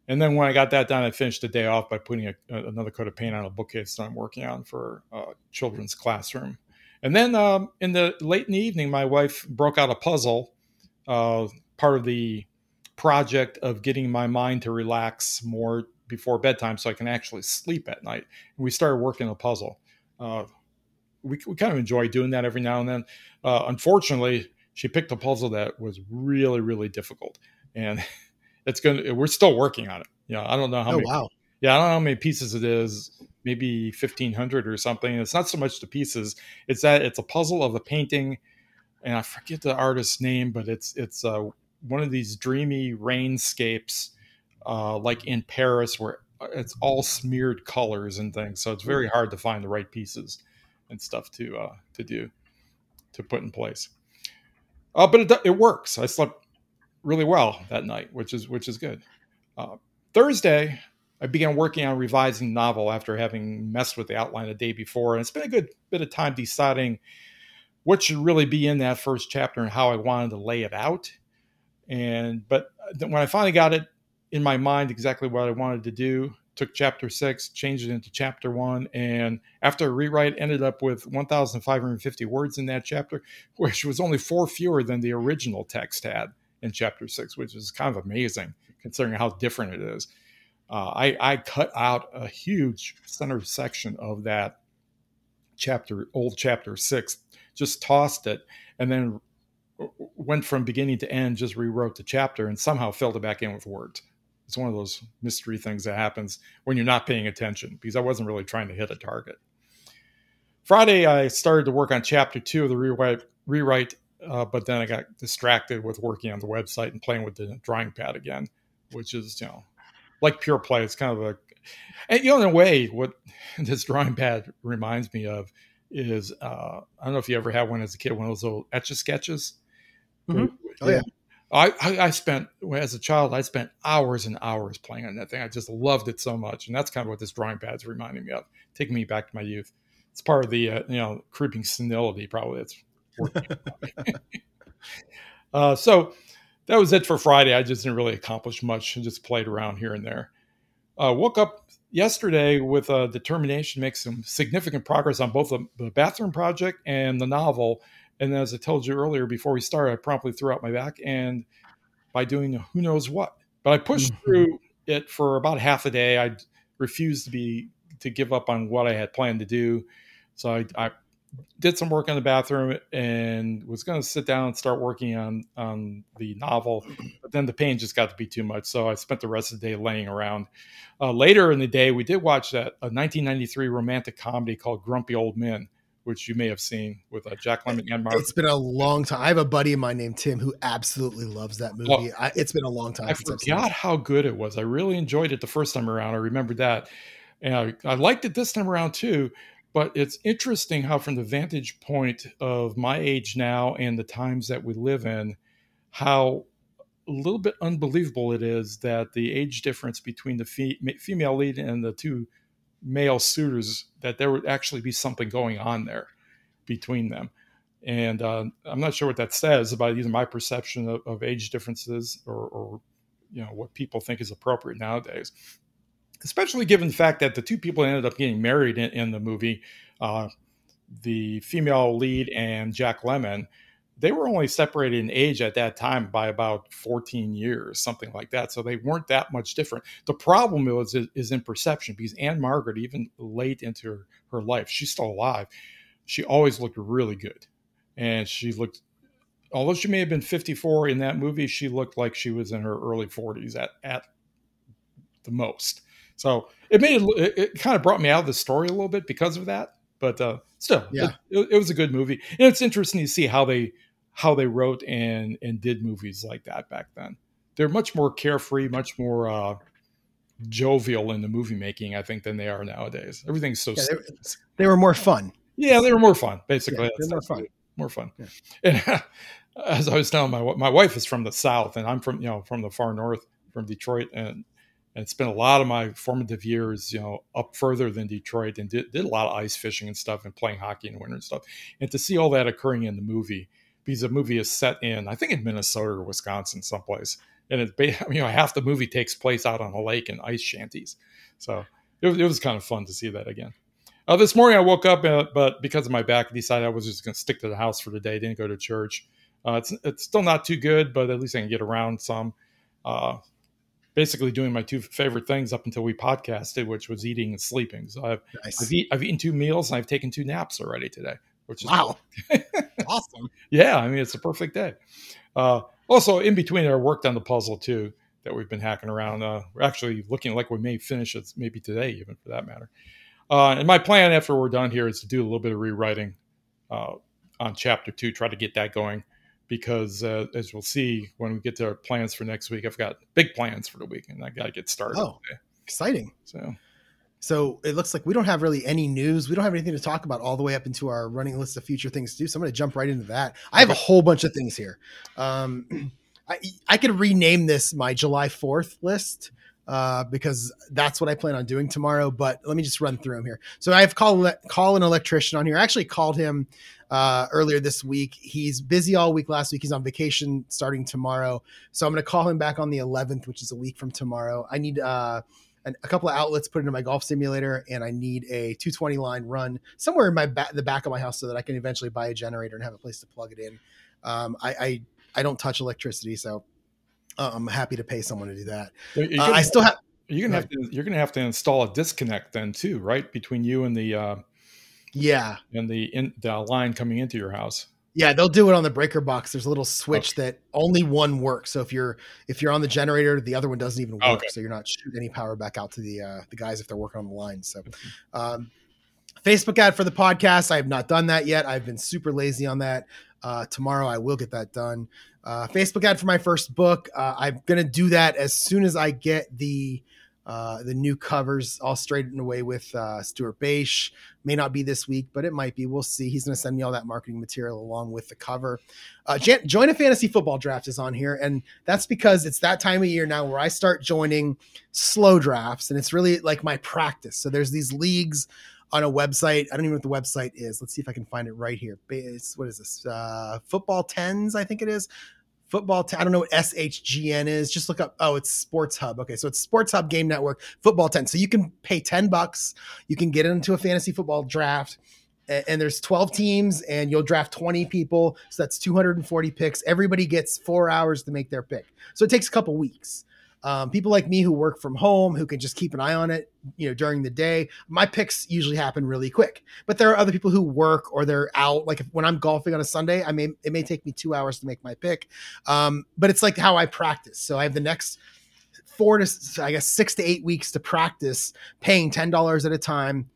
And then when I got that done, I finished the day off by putting a, another coat of paint on a bookcase that I'm working on for uh, children's classroom. And then um, in the late in the evening, my wife broke out a puzzle, uh, part of the project of getting my mind to relax more before bedtime so I can actually sleep at night. And we started working a puzzle. Uh, we, we kind of enjoy doing that every now and then. Uh, unfortunately, she picked a puzzle that was really, really difficult. And it's going to, we're still working on it. You know, I don't know how Oh many, wow. yeah, I don't know how many pieces it is, maybe 1500 or something. It's not so much the pieces, it's that it's a puzzle of a painting. And I forget the artist's name, but it's, it's, uh, one of these dreamy rainscapes, uh, like in Paris, where it's all smeared colors and things. So it's very hard to find the right pieces and stuff to uh, to do to put in place. Uh, but it, it works. I slept really well that night, which is which is good. Uh, Thursday, I began working on revising the novel after having messed with the outline the day before, and it's been a good bit of time deciding what should really be in that first chapter and how I wanted to lay it out. And but when I finally got it in my mind exactly what I wanted to do, took chapter six, changed it into chapter one, and after a rewrite, ended up with 1,550 words in that chapter, which was only four fewer than the original text had in chapter six, which is kind of amazing considering how different it is. Uh, I, I cut out a huge center section of that chapter, old chapter six, just tossed it, and then went from beginning to end, just rewrote the chapter and somehow filled it back in with words. It's one of those mystery things that happens when you're not paying attention because I wasn't really trying to hit a target. Friday, I started to work on chapter two of the rewrite, rewrite uh, but then I got distracted with working on the website and playing with the drawing pad again, which is, you know, like pure play. It's kind of a, and you know, in a way, what this drawing pad reminds me of is uh, I don't know if you ever had one as a kid, one of those little etch a sketches. Mhm. Oh, yeah. I, I, spent as a child, I spent hours and hours playing on that thing. I just loved it so much, and that's kind of what this drawing pad's reminding me of, taking me back to my youth. It's part of the uh, you know creeping senility, probably. That's working. uh, so that was it for Friday. I just didn't really accomplish much and just played around here and there. Uh, woke up yesterday with a determination to make some significant progress on both the, the bathroom project and the novel. And as I told you earlier, before we started, I promptly threw out my back and by doing who knows what. But I pushed Mhm. through it for about half a day. I refused to be to give up on what I had planned to do. So I, I did some work in the bathroom and was going to sit down and start working on on the novel, but then the pain just got to be too much. So I spent the rest of the day laying around. Uh, later in the day, we did watch that a 1993 romantic comedy called Grumpy Old Men, which you may have seen with uh, Jack Lemmon and Mark. It's been a long time. I have a buddy of mine named Tim who absolutely loves that movie. Oh. I, it's been a long time. I since I've seen forgot how good it was. I really enjoyed it the first time around. I remember that. And I, I liked it this time around too. But it's interesting how, from the vantage point of my age now and the times that we live in, how a little bit unbelievable it is that the age difference between the fe- female lead and the two male suitors, that there would actually be something going on there between them. And uh, I'm not sure what that says about either my perception of, of age differences or, or you know what people think is appropriate nowadays especially given the fact that the two people ended up getting married in, in the movie uh, the female lead and Jack Lemmon they were only separated in age at that time by about 14 years something like that so they weren't that much different. The problem is, is in perception because Ann-Margret even late into her, her life she's still alive she always looked really good. And she looked although she may have been 54 in that movie she looked like she was in her early 40s at, at the most. So it made it, it kind of brought me out of the story a little bit because of that but uh still Yeah. it, it was a good movie. And it's interesting to see how they how they wrote and and did movies like that back then they're much more carefree much more uh jovial in the movie making i think than they are nowadays everything's so Yeah, they, serious. they were more fun. Yeah, they were more fun, basically. Yeah, more fun. More fun. Yeah. And as I was telling my my wife is from the South, and I'm from you know from the far north, from Detroit, and and spent a lot of my formative years, you know, up further than Detroit, and did, did a lot of ice fishing and stuff, and playing hockey in the winter and stuff. And to see all that occurring in the movie, because the movie is set in, I think in Minnesota or Wisconsin, someplace, and it's you know half the movie takes place out on a lake in ice shanties, so it was, it was kind of fun to see that again. Uh, this morning I woke up, uh, but because of my back, I decided I was just going to stick to the house for the day. Didn't go to church. Uh, it's it's still not too good, but at least I can get around some. uh, basically doing my two favorite things up until we podcasted, which was eating and sleeping. So I've Nice. I've, eat, I've eaten two meals and I've taken two naps already today, which is Wow. awesome. yeah. I mean, it's a perfect day. Uh, also, in between I worked on the puzzle too that we've been hacking around. Uh, we're actually looking like we may finish it maybe today, even for that matter. Uh, and my plan after we're done here is to do a little bit of rewriting uh, on chapter two, try to get that going. Because uh, as we'll see when we get to our plans for next week, I've got big plans for the week, and I got to get started. Oh. Exciting. So So it looks like we don't have really any news. We don't have anything to talk about all the way up into our running list of future things to do. So I'm going to jump right into that. I have a whole bunch of things here. Um, I, I could rename this my July 4th list uh, because that's what I plan on doing tomorrow. But let me just run through them here. So I have call call an electrician on here. I actually called him uh, earlier this week. He's busy all week last week. He's on vacation starting tomorrow. So I'm going to call him back on the 11th, which is a week from tomorrow. I need uh, an, a couple of outlets put into my golf simulator, and I need a 220 line run somewhere in my ba- the back of my house so that I can eventually buy a generator and have a place to plug it in. Um, I, I I don't touch electricity, so uh, I'm happy to pay someone to do that. you're Uh, gonna, I still have you're gonna have to you're gonna have to install a disconnect then too, right? Between you and the uh, yeah and the in, the line coming into your house. Yeah they'll do it on the breaker box. There's a little switch that only one works. So if you're if you're on the generator, the other one doesn't even work. Okay. So you're not shooting any power back out to the uh, the guys if they're working on the line. So. Um, Facebook ad for the podcast. I have not done that yet. I've been super lazy on that. Uh, tomorrow I will get that done. Uh, Facebook ad for my first book. Uh, I'm gonna do that as soon as I get the uh, the new covers all straightened away with uh, Stuart Bache. May not be this week, but it might be. We'll see. He's gonna send me all that marketing material along with the cover. Uh, Jan- join a fantasy football draft is on here, and that's because it's that time of year now where I start joining slow drafts, and it's really like my practice. So there's these leagues on a website. I don't even know what the website is. Let's see if I can find it right here. It's, what is this? Uh, football tens, I think it is. Football. T- I don't know what SHGN is. Just look up. Oh, it's Sports Hub. Okay, so it's Sports Hub Game Network Football Ten. So you can pay ten bucks. You can get into a fantasy football draft. a- And there's 12 teams, and you'll draft 20 people. So that's 240 picks. Everybody gets four hours to make their pick. So it takes a couple weeks. Um, people like me who work from home, who can just keep an eye on it, you know, during the day, my picks usually happen really quick. But there are other people who work or they're out. Like if, when I'm golfing on a Sunday, I may it may take me two hours to make my pick. Um, but it's like how I practice. So I have the next four to I guess six to eight weeks to practice, paying ten dollars at a time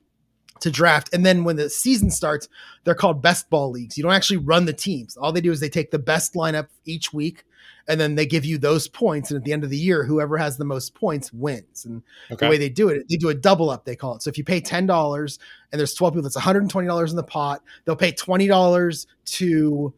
to draft. And then when the season starts, they're called best ball leagues. You don't actually run the teams. All they do is they take the best lineup each week and then they give you those points. And at the end of the year, whoever has the most points wins. And Okay. the way they do it, they do a double up, they call it. So if you pay $10 and there's 12 people, that's $120 in the pot. They'll pay $20 to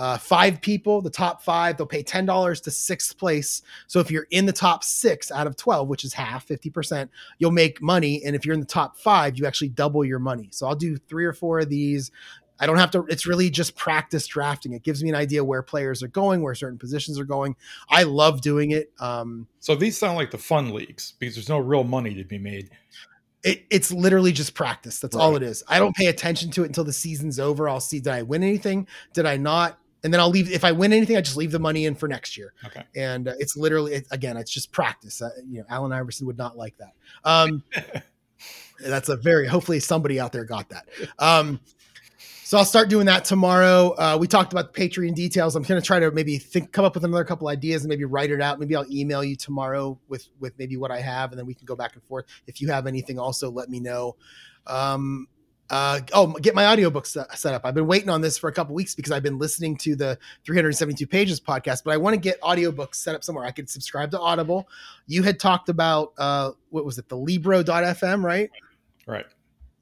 uh, five people, the top five, they'll pay $10 to sixth place. So if you're in the top six out of 12, which is half, 50%, you'll make money. And if you're in the top five, you actually double your money. So I'll do three or four of these. I don't have to, it's really just practice drafting. It gives me an idea where players are going, where certain positions are going. I love doing it. Um, So these sound like the fun leagues because there's no real money to be made. it, it's literally just practice. That's all it is. I don't pay attention to it until the season's over. I'll see did I win anything? Did I not? And then I'll leave. If I win anything, I just leave the money in for next year. Okay. And uh, it's literally it, again, it's just practice. Uh, you know, Allen Iverson would not like that. Um, that's a very hopefully somebody out there got that. Um, so I'll start doing that tomorrow. Uh, we talked about the Patreon details. I'm going to try to maybe think, come up with another couple ideas and maybe write it out. Maybe I'll email you tomorrow with with maybe what I have, and then we can go back and forth. If you have anything, also let me know. Um, uh, oh, get my audiobook set, up. I've been waiting on this for a couple weeks because I've been listening to the 372 pages podcast, but I want to get audiobooks set up somewhere. I could subscribe to Audible. You had talked about uh, what was it, the Libro.fm, right? Right.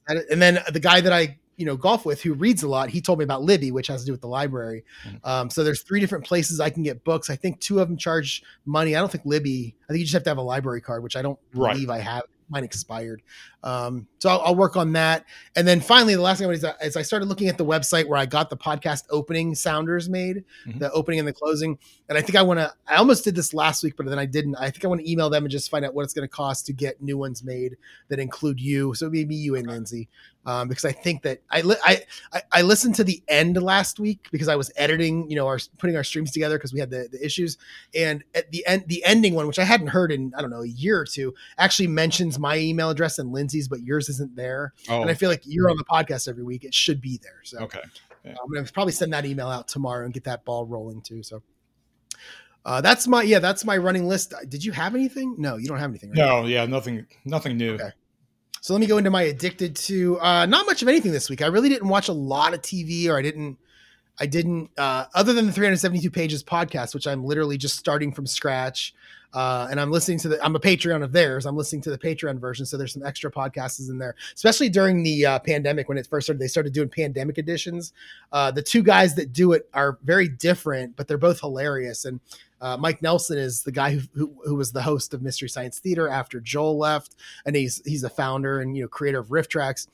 And, and then the guy that I you know golf with who reads a lot he told me about libby which has to do with the library Mhm. um, so there's three different places i can get books i think two of them charge money i don't think libby i think you just have to have a library card which i don't Right. believe i have mine expired Um, so I'll, I'll, work on that. And then finally, the last thing I is, is I started looking at the website where I got the podcast opening sounders made, mm-hmm. the opening and the closing. And I think I want to, I almost did this last week, but then I didn't. I think I want to email them and just find out what it's going to cost to get new ones made that include you. So maybe you and Lindsay um, because I think that I, li- I, I I listened to the end last week because I was editing, you know, our putting our streams together because we had the, the issues, and at the end, the ending one, which I hadn't heard in I don't know a year or two, actually mentions my email address and But yours isn't there. Oh. And I feel like you're on the podcast every week; it should be there. So okay, yeah. I'm gonna probably send that email out tomorrow and get that ball rolling too. So. Uh, that's my yeah, that's my running list. Did you have anything? No, you don't have anything. Right? No, yeah, nothing, nothing new. Okay. So let me go into my addicted to uh, not much of anything this week. I really didn't watch a lot of TV, or I didn't, I didn't, uh, other than the 372 pages podcast, which I'm literally just starting from scratch. Uh, and I'm listening to the, I'm a Patreon of theirs. I'm listening to the Patreon version. So there's some extra podcasts in there, especially during the uh, pandemic when it first started. They started doing pandemic editions. Uh, the two guys that do it are very different, but they're both hilarious. And uh, Mike Nelson is the guy who, who, who was the host of Mystery Science Theater after Joel left, and he's he's a founder and you know creator of Rift RiffTrax.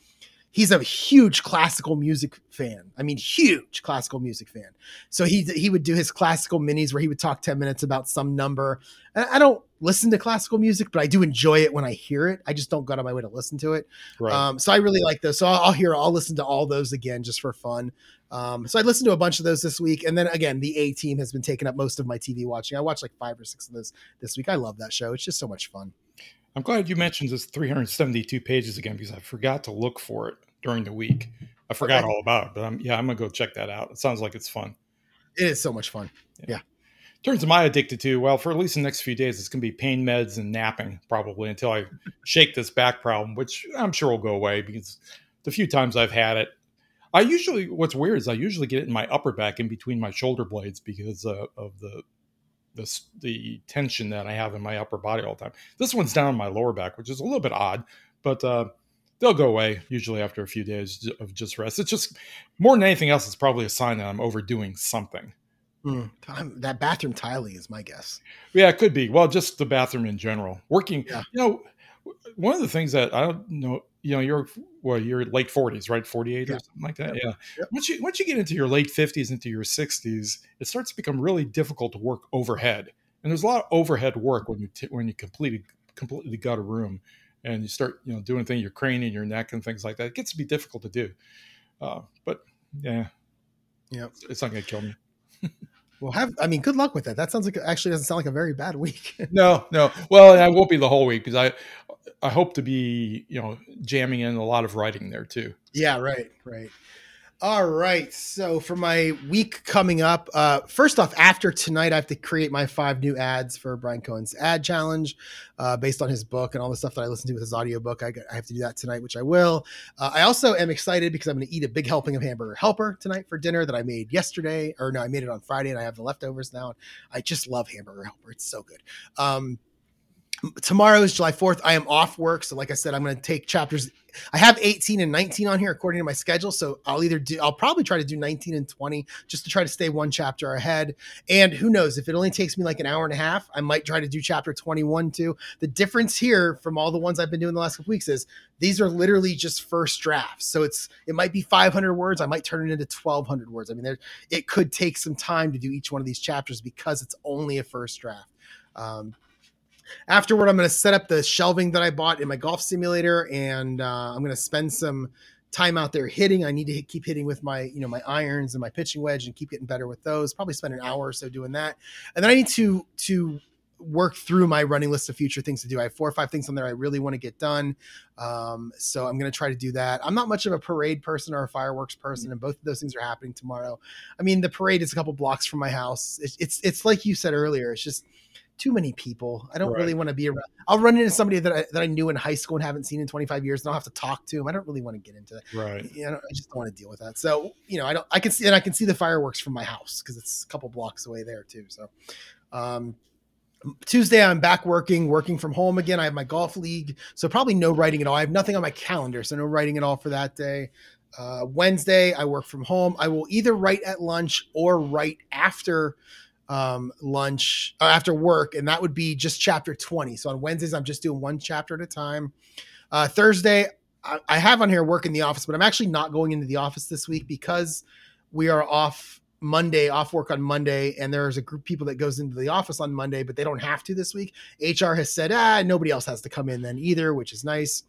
He's a huge classical music fan. I mean, huge classical music fan. So he he would do his classical minis where he would talk ten minutes about some number. I don't listen to classical music, but I do enjoy it when I hear it. I just don't go out of my way to listen to it. Right. Um, so I really like those. So I'll, I'll hear, I'll listen to all those again just for fun. Um, so I listened to a bunch of those this week, and then again, the A Team has been taking up most of my TV watching. I watched like five or six of those this week. I love that show; it's just so much fun. I'm glad you mentioned this 372 pages again because I forgot to look for it during the week. I forgot okay. all about it, but I'm, yeah, I'm gonna go check that out. It sounds like it's fun. It is so much fun. Yeah. yeah. In terms of my addicted to, well, for at least the next few days, it's gonna be pain meds and napping probably until I shake this back problem, which I'm sure will go away because the few times I've had it, I usually what's weird is I usually get it in my upper back in between my shoulder blades because uh, of the the the tension that I have in my upper body all the time. This one's down my lower back, which is a little bit odd, but uh, they'll go away usually after a few days of just rest. It's just more than anything else, it's probably a sign that I'm overdoing something. Mm, that bathroom tiling is my guess. Yeah, it could be. Well, just the bathroom in general. Working, yeah. you know, one of the things that I don't know you know you're well you're late 40s right? 48 yeah. or something like that? Yeah, yeah. once you once you get into your late 50s into your 60s it starts to become really difficult to work overhead. And there's a lot of overhead work when you t- when you completely completely gut a room and you start you know doing things your crane and your neck and things like that. It gets to be difficult to do. Uh, but yeah. Yeah it's, it's not gonna kill me Well, have I mean, good luck with that. That sounds like actually doesn't sound like a very bad week. no, no. Well, I won't be the whole week because I I hope to be, you know, jamming in a lot of writing there too. Yeah, right, right. All right. So for my week coming up, uh, first off, after tonight, I have to create my five new ads for Bryan Cohen's ad challenge uh, based on his book and all the stuff that I listened to with his audiobook. I, I have to do that tonight, which I will. Uh, I also am excited because I'm going to eat a big helping of hamburger helper tonight for dinner that I made yesterday, or no, I made it on Friday and I have the leftovers now. I just love hamburger helper. It's so good. Um, tomorrow is July 4th. I am off work. So, like I said, I'm going to take chapters. I have 18 and 19 on here according to my schedule. So, I'll either do, I'll probably try to do 19 and 20 just to try to stay one chapter ahead. And who knows, if it only takes me like an hour and a half, I might try to do chapter 21 too. The difference here from all the ones I've been doing the last couple weeks is these are literally just first drafts. So, it's, it might be 500 words. I might turn it into 1200 words. I mean, there, it could take some time to do each one of these chapters because it's only a first draft. Um, Afterward, I'm going to set up the shelving that I bought in my golf simulator, and uh, I'm going to spend some time out there hitting. I need to hit, keep hitting with my, you know, my irons and my pitching wedge, and keep getting better with those. Probably spend an hour or so doing that, and then I need to to work through my running list of future things to do. I have four or five things on there I really want to get done. Um, so I'm going to try to do that. I'm not much of a parade person or a fireworks person, and both of those things are happening tomorrow. I mean, the parade is a couple blocks from my house. It's it's, it's like you said earlier. It's just too many people. I don't right. really want to be around. I'll run into somebody that I, that I knew in high school and haven't seen in 25 years, and I'll have to talk to them. I don't really want to get into that. Right. You know, I just don't want to deal with that. So, you know, I don't. I can see and I can see the fireworks from my house because it's a couple blocks away there too. So, um, Tuesday, I'm back working, working from home again. I have my golf league, so probably no writing at all. I have nothing on my calendar, so no writing at all for that day. Uh, Wednesday, I work from home. I will either write at lunch or write after um, lunch uh, after work, and that would be just chapter 20. So on Wednesdays, I'm just doing one chapter at a time. Uh, Thursday, I, I have on here work in the office, but I'm actually not going into the office this week because we are off Monday, off work on Monday, and there's a group of people that goes into the office on Monday, but they don't have to this week. HR has said, ah, nobody else has to come in then either, which is nice.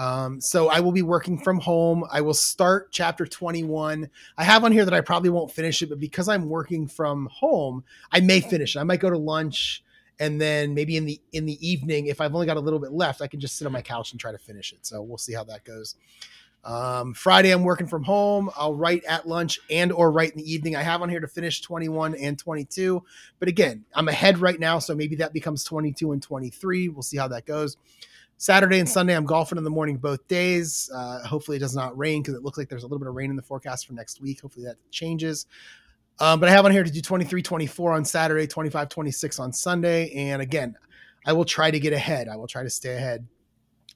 Um, so I will be working from home. I will start chapter 21. I have on here that I probably won't finish it, but because I'm working from home, I may finish it. I might go to lunch and then maybe in the in the evening, if I've only got a little bit left, I can just sit on my couch and try to finish it. So we'll see how that goes. Um, Friday, I'm working from home. I'll write at lunch and or write in the evening. I have on here to finish 21 and 22, but again, I'm ahead right now, so maybe that becomes 22 and 23. We'll see how that goes. Saturday and Sunday, I'm golfing in the morning both days. Uh, hopefully, it does not rain because it looks like there's a little bit of rain in the forecast for next week. Hopefully, that changes. Um, but I have on here to do 23, 24 on Saturday, 25, 26 on Sunday. And again, I will try to get ahead. I will try to stay ahead.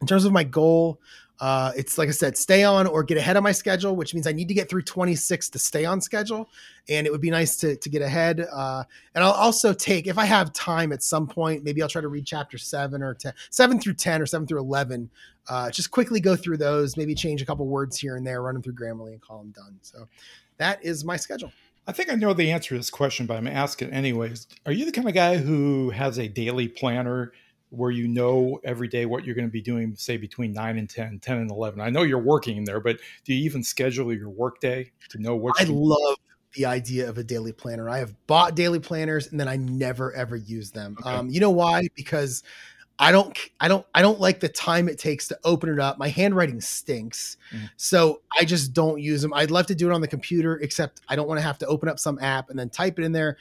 In terms of my goal, uh, it's like I said, stay on or get ahead of my schedule, which means I need to get through 26 to stay on schedule. And it would be nice to, to get ahead. Uh, and I'll also take, if I have time at some point, maybe I'll try to read chapter seven or 10, seven through 10 or seven through 11. Uh, just quickly go through those, maybe change a couple words here and there, run them through Grammarly and call them done. So that is my schedule. I think I know the answer to this question, but I'm asking anyways. Are you the kind of guy who has a daily planner where you know every day what you're going to be doing, say between 9 and 10, 10 and 11. I know you're working in there, but do you even schedule your workday to know what I love the idea of a daily planner. I have bought daily planners and then I never ever use them. Okay. Um, you know why? Because I don't I don't I don't like the time it takes to open it up. My handwriting stinks. Mm. So I just don't use them. I'd love to do it on the computer except I don't want to have to open up some app and then type it in there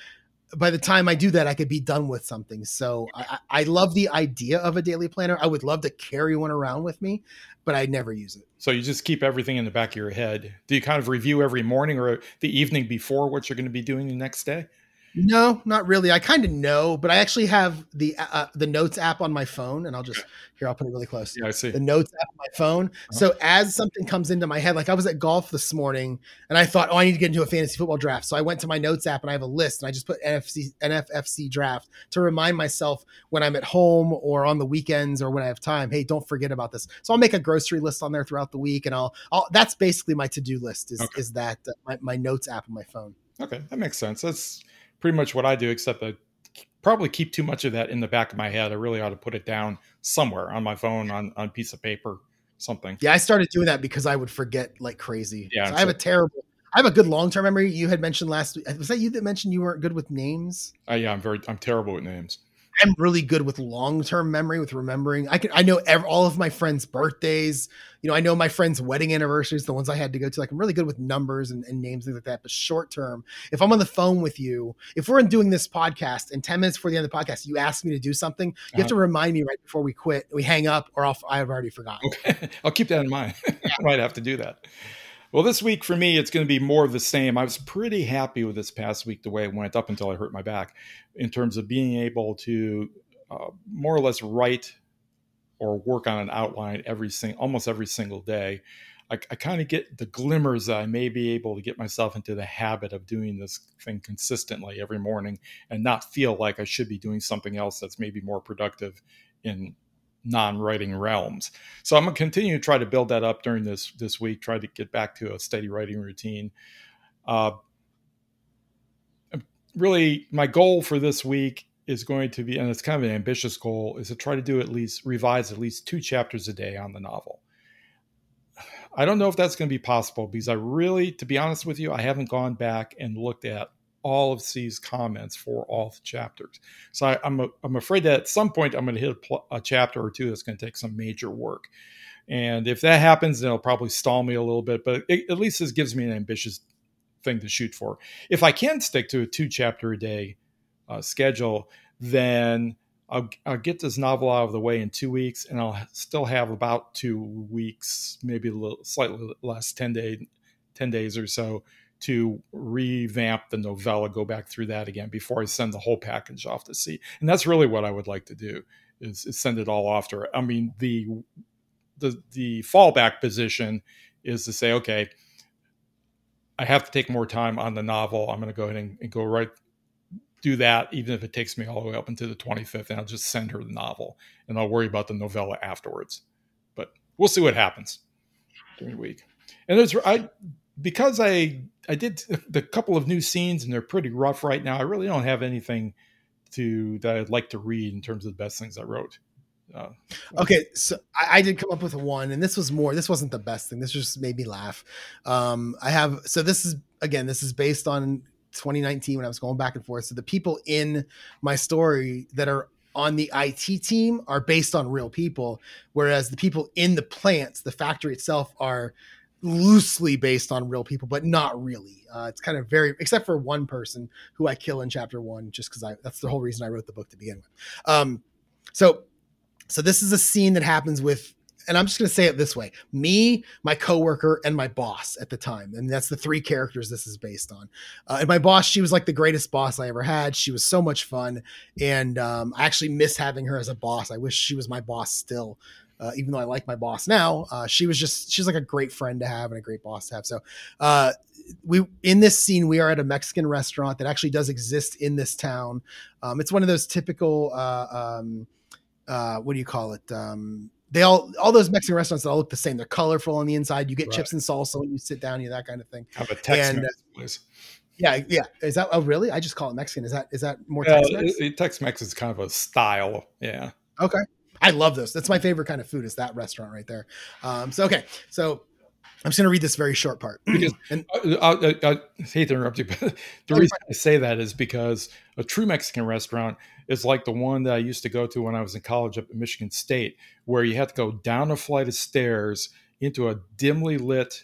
by the time I do that, I could be done with something. So I, I love the idea of a daily planner. I would love to carry one around with me, but I never use it. So you just keep everything in the back of your head. Do you kind of review every morning or the evening before what you're going to be doing the next day? No, not really. I kind of know, but I actually have the uh, the Notes app on my phone, and I'll just here. I'll put it really close. Yeah, I see the Notes app on my phone. Uh-huh. So as something comes into my head, like I was at golf this morning, and I thought, oh, I need to get into a fantasy football draft. So I went to my Notes app, and I have a list, and I just put NFC NFFC draft to remind myself when I'm at home or on the weekends or when I have time. Hey, don't forget about this. So I'll make a grocery list on there throughout the week, and I'll, I'll that's basically my to do list. Is okay. is that uh, my, my Notes app on my phone? Okay, that makes sense. That's pretty much what I do, except I probably keep too much of that in the back of my head. I really ought to put it down somewhere on my phone, on on a piece of paper, something. Yeah, I started doing that because I would forget like crazy. Yeah, so I have a terrible. I have a good long term memory. You had mentioned last week. Was that you that mentioned you weren't good with names? Uh, yeah, I'm very. I'm terrible with names. I'm really good with long term memory, with remembering. I can I know every, all of my friends' birthdays. You know, I know my friends' wedding anniversaries, the ones I had to go to. Like, I'm really good with numbers and, and names, things like that. But short term, if I'm on the phone with you, if we're doing this podcast and 10 minutes before the end of the podcast, you ask me to do something, you uh-huh. have to remind me right before we quit, we hang up, or I'll, I've already forgotten. Okay. I'll keep that in mind. I might have to do that. Well, this week for me, it's going to be more of the same. I was pretty happy with this past week, the way it went up until I hurt my back, in terms of being able to uh, more or less write or work on an outline every single, almost every single day. I, I kind of get the glimmers that I may be able to get myself into the habit of doing this thing consistently every morning and not feel like I should be doing something else that's maybe more productive in non-writing realms. So I'm gonna continue to try to build that up during this this week. Try to get back to a steady writing routine. Uh, really, my goal for this week is going to be, and it's kind of an ambitious goal, is to try to do at least revise at least two chapters a day on the novel. I don't know if that's going to be possible because I really, to be honest with you, I haven't gone back and looked at all of C's comments for all the chapters. So I, am I'm, I'm afraid that at some point I'm going to hit a, pl- a chapter or two that's going to take some major work. And if that happens, then it'll probably stall me a little bit, but it, at least this gives me an ambitious thing to shoot for. If I can stick to a two chapter a day uh, schedule, then I'll, I'll, get this novel out of the way in two weeks, and I'll still have about two weeks, maybe a little slightly less, ten day, ten days or so to revamp the novella, go back through that again before I send the whole package off to sea. And that's really what I would like to do is, is send it all off to her. I mean, the the the fallback position is to say, okay, I have to take more time on the novel. I'm going to go ahead and, and go right do that, even if it takes me all the way up into the 25th, and I'll just send her the novel, and I'll worry about the novella afterwards. But we'll see what happens during the week. And there's I because I I did the couple of new scenes and they're pretty rough right now. I really don't have anything to that I'd like to read in terms of the best things I wrote. Uh, okay, so I, I, did come up with one, and this was more. This wasn't the best thing. This just made me laugh. Um, I have so this is again. This is based on 2019 when I was going back and forth. So the people in my story that are on the IT team are based on real people, whereas the people in the plants, the factory itself, are loosely based on real people, but not really. Uh, it's kind of very, except for one person who I kill in chapter one, just because I that's the whole reason I wrote the book to begin with. Um, so, so this is a scene that happens with, and I'm just going to say it this way: me, my coworker, and my boss at the time, and that's the three characters this is based on. Uh, and my boss, she was like the greatest boss I ever had. She was so much fun, and um, I actually miss having her as a boss. I wish she was my boss still uh, even though I like my boss now, uh, she was just she's like a great friend to have and a great boss to have. So uh, we in this scene we are at a Mexican restaurant that actually does exist in this town. Um, it's one of those typical uh, um, uh, what do you call it? Um, they all all those Mexican restaurants that all look the same. They're colorful on the inside. You get right. chips and salsa when you sit down, you that kind of thing. Have a Tex Mex, please. Yeah, yeah. Is that oh really? I just call it Mexican. Is that is that more Tex Mex? Tex Mex is kind of a style. Yeah. Okay. I love those. That's my favorite kind of food is that restaurant right there. Um, so, okay. So I'm just going to read this very short part. because and, I, I, I, hate to interrupt you, but the reason I say that is because a true Mexican restaurant is like the one that I used to go to when I was in college up at Michigan State, where you had to go down a flight of stairs into a dimly lit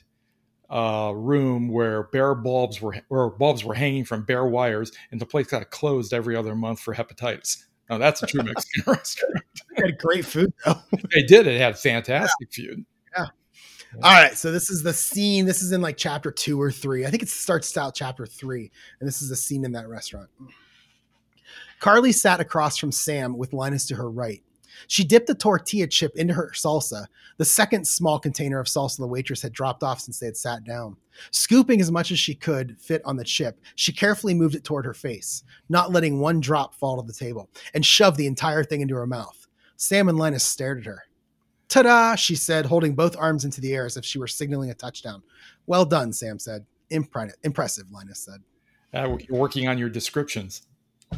uh, room where bare bulbs were or bulbs were hanging from bare wires, and the place got closed every other month for hepatitis. Now that's a true Mexican restaurant. They had great food though. they did. It had fantastic yeah. food. Yeah. All right. So this is the scene. This is in like chapter two or three. I think it starts out chapter three, and this is the scene in that restaurant. Carly sat across from Sam with Linus to her right. She dipped a tortilla chip into her salsa, the second small container of salsa the waitress had dropped off since they had sat down. Scooping as much as she could fit on the chip, she carefully moved it toward her face, not letting one drop fall to the table, and shoved the entire thing into her mouth. Sam and Linus stared at her. Ta da, she said, holding both arms into the air as if she were signaling a touchdown. Well done, Sam said. Impre- impressive, Linus said. Uh, you're working on your descriptions.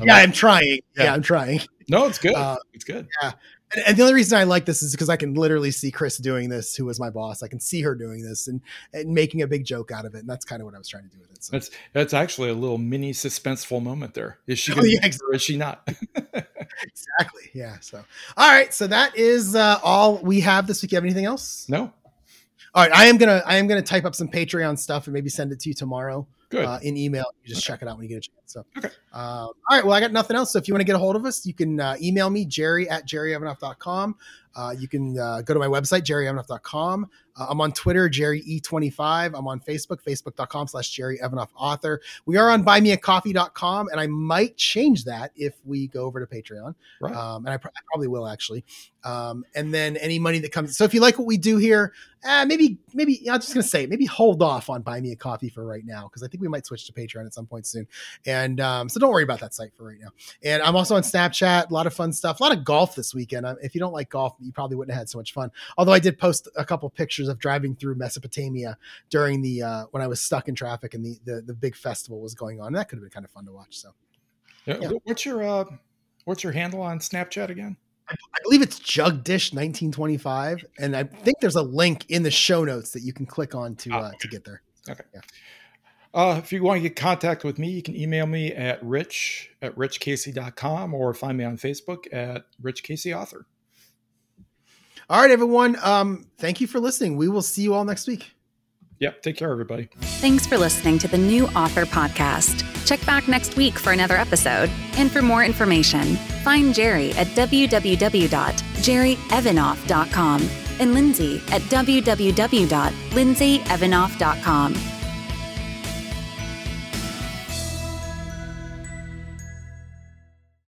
yeah, I'm trying. Yeah. yeah. I'm trying. No, it's good. Uh, it's good. Yeah. And, and, the only reason I like this is because I can literally see Chris doing this, who was my boss. I can see her doing this and, and making a big joke out of it. And that's kind of what I was trying to do with it. So. That's that's actually a little mini suspenseful moment there. Is she oh, yeah, exactly. or is she not? exactly. Yeah. So all right. So that is uh, all we have this week. You have anything else? No. All right. I am gonna I am gonna type up some Patreon stuff and maybe send it to you tomorrow. Good. Uh, in email. You just okay. check it out when you get a chance. So, okay. Uh, all right. Well, I got nothing else. So if you want to get a hold of us, you can uh, email me, jerry at jerryevanoff.com. Uh, you can uh, go to my website, jerryevanoff.com. Uh, I'm on Twitter, Jerry E25. I'm on Facebook, facebook.com slash Jerry Evanoff author. We are on buymeacoffee.com, and I might change that if we go over to Patreon. Right. Um, and I, pr- I, probably will actually. Um, and then any money that comes. So if you like what we do here, uh, maybe, maybe I'm just going to say, maybe hold off on Buy Me a Coffee for right now, because I think we might switch to Patreon at some point soon. And um, so don't worry about that site for right now. And I'm also on Snapchat, a lot of fun stuff, a lot of golf this weekend. If you don't like golf, you probably wouldn't have had so much fun. Although I did post a couple pictures of driving through Mesopotamia during the uh, when I was stuck in traffic and the, the the big festival was going on. That could have been kind of fun to watch. So, yeah. what's your uh, what's your handle on Snapchat again? I, I believe it's Jugdish 1925, and I think there's a link in the show notes that you can click on to oh, uh, to get there. Okay. Yeah. Uh, if you want to get contact with me, you can email me at rich at richkacy.com or find me on Facebook at Rich Kacy Author. All right, everyone. Um, thank you for listening. We will see you all next week. Yep. Take care, everybody. Thanks for listening to the New Author Podcast. Check back next week for another episode. And for more information, find Jerry at www.jerryevanoff.com and Lindsay at www.lindsayevanoff.com.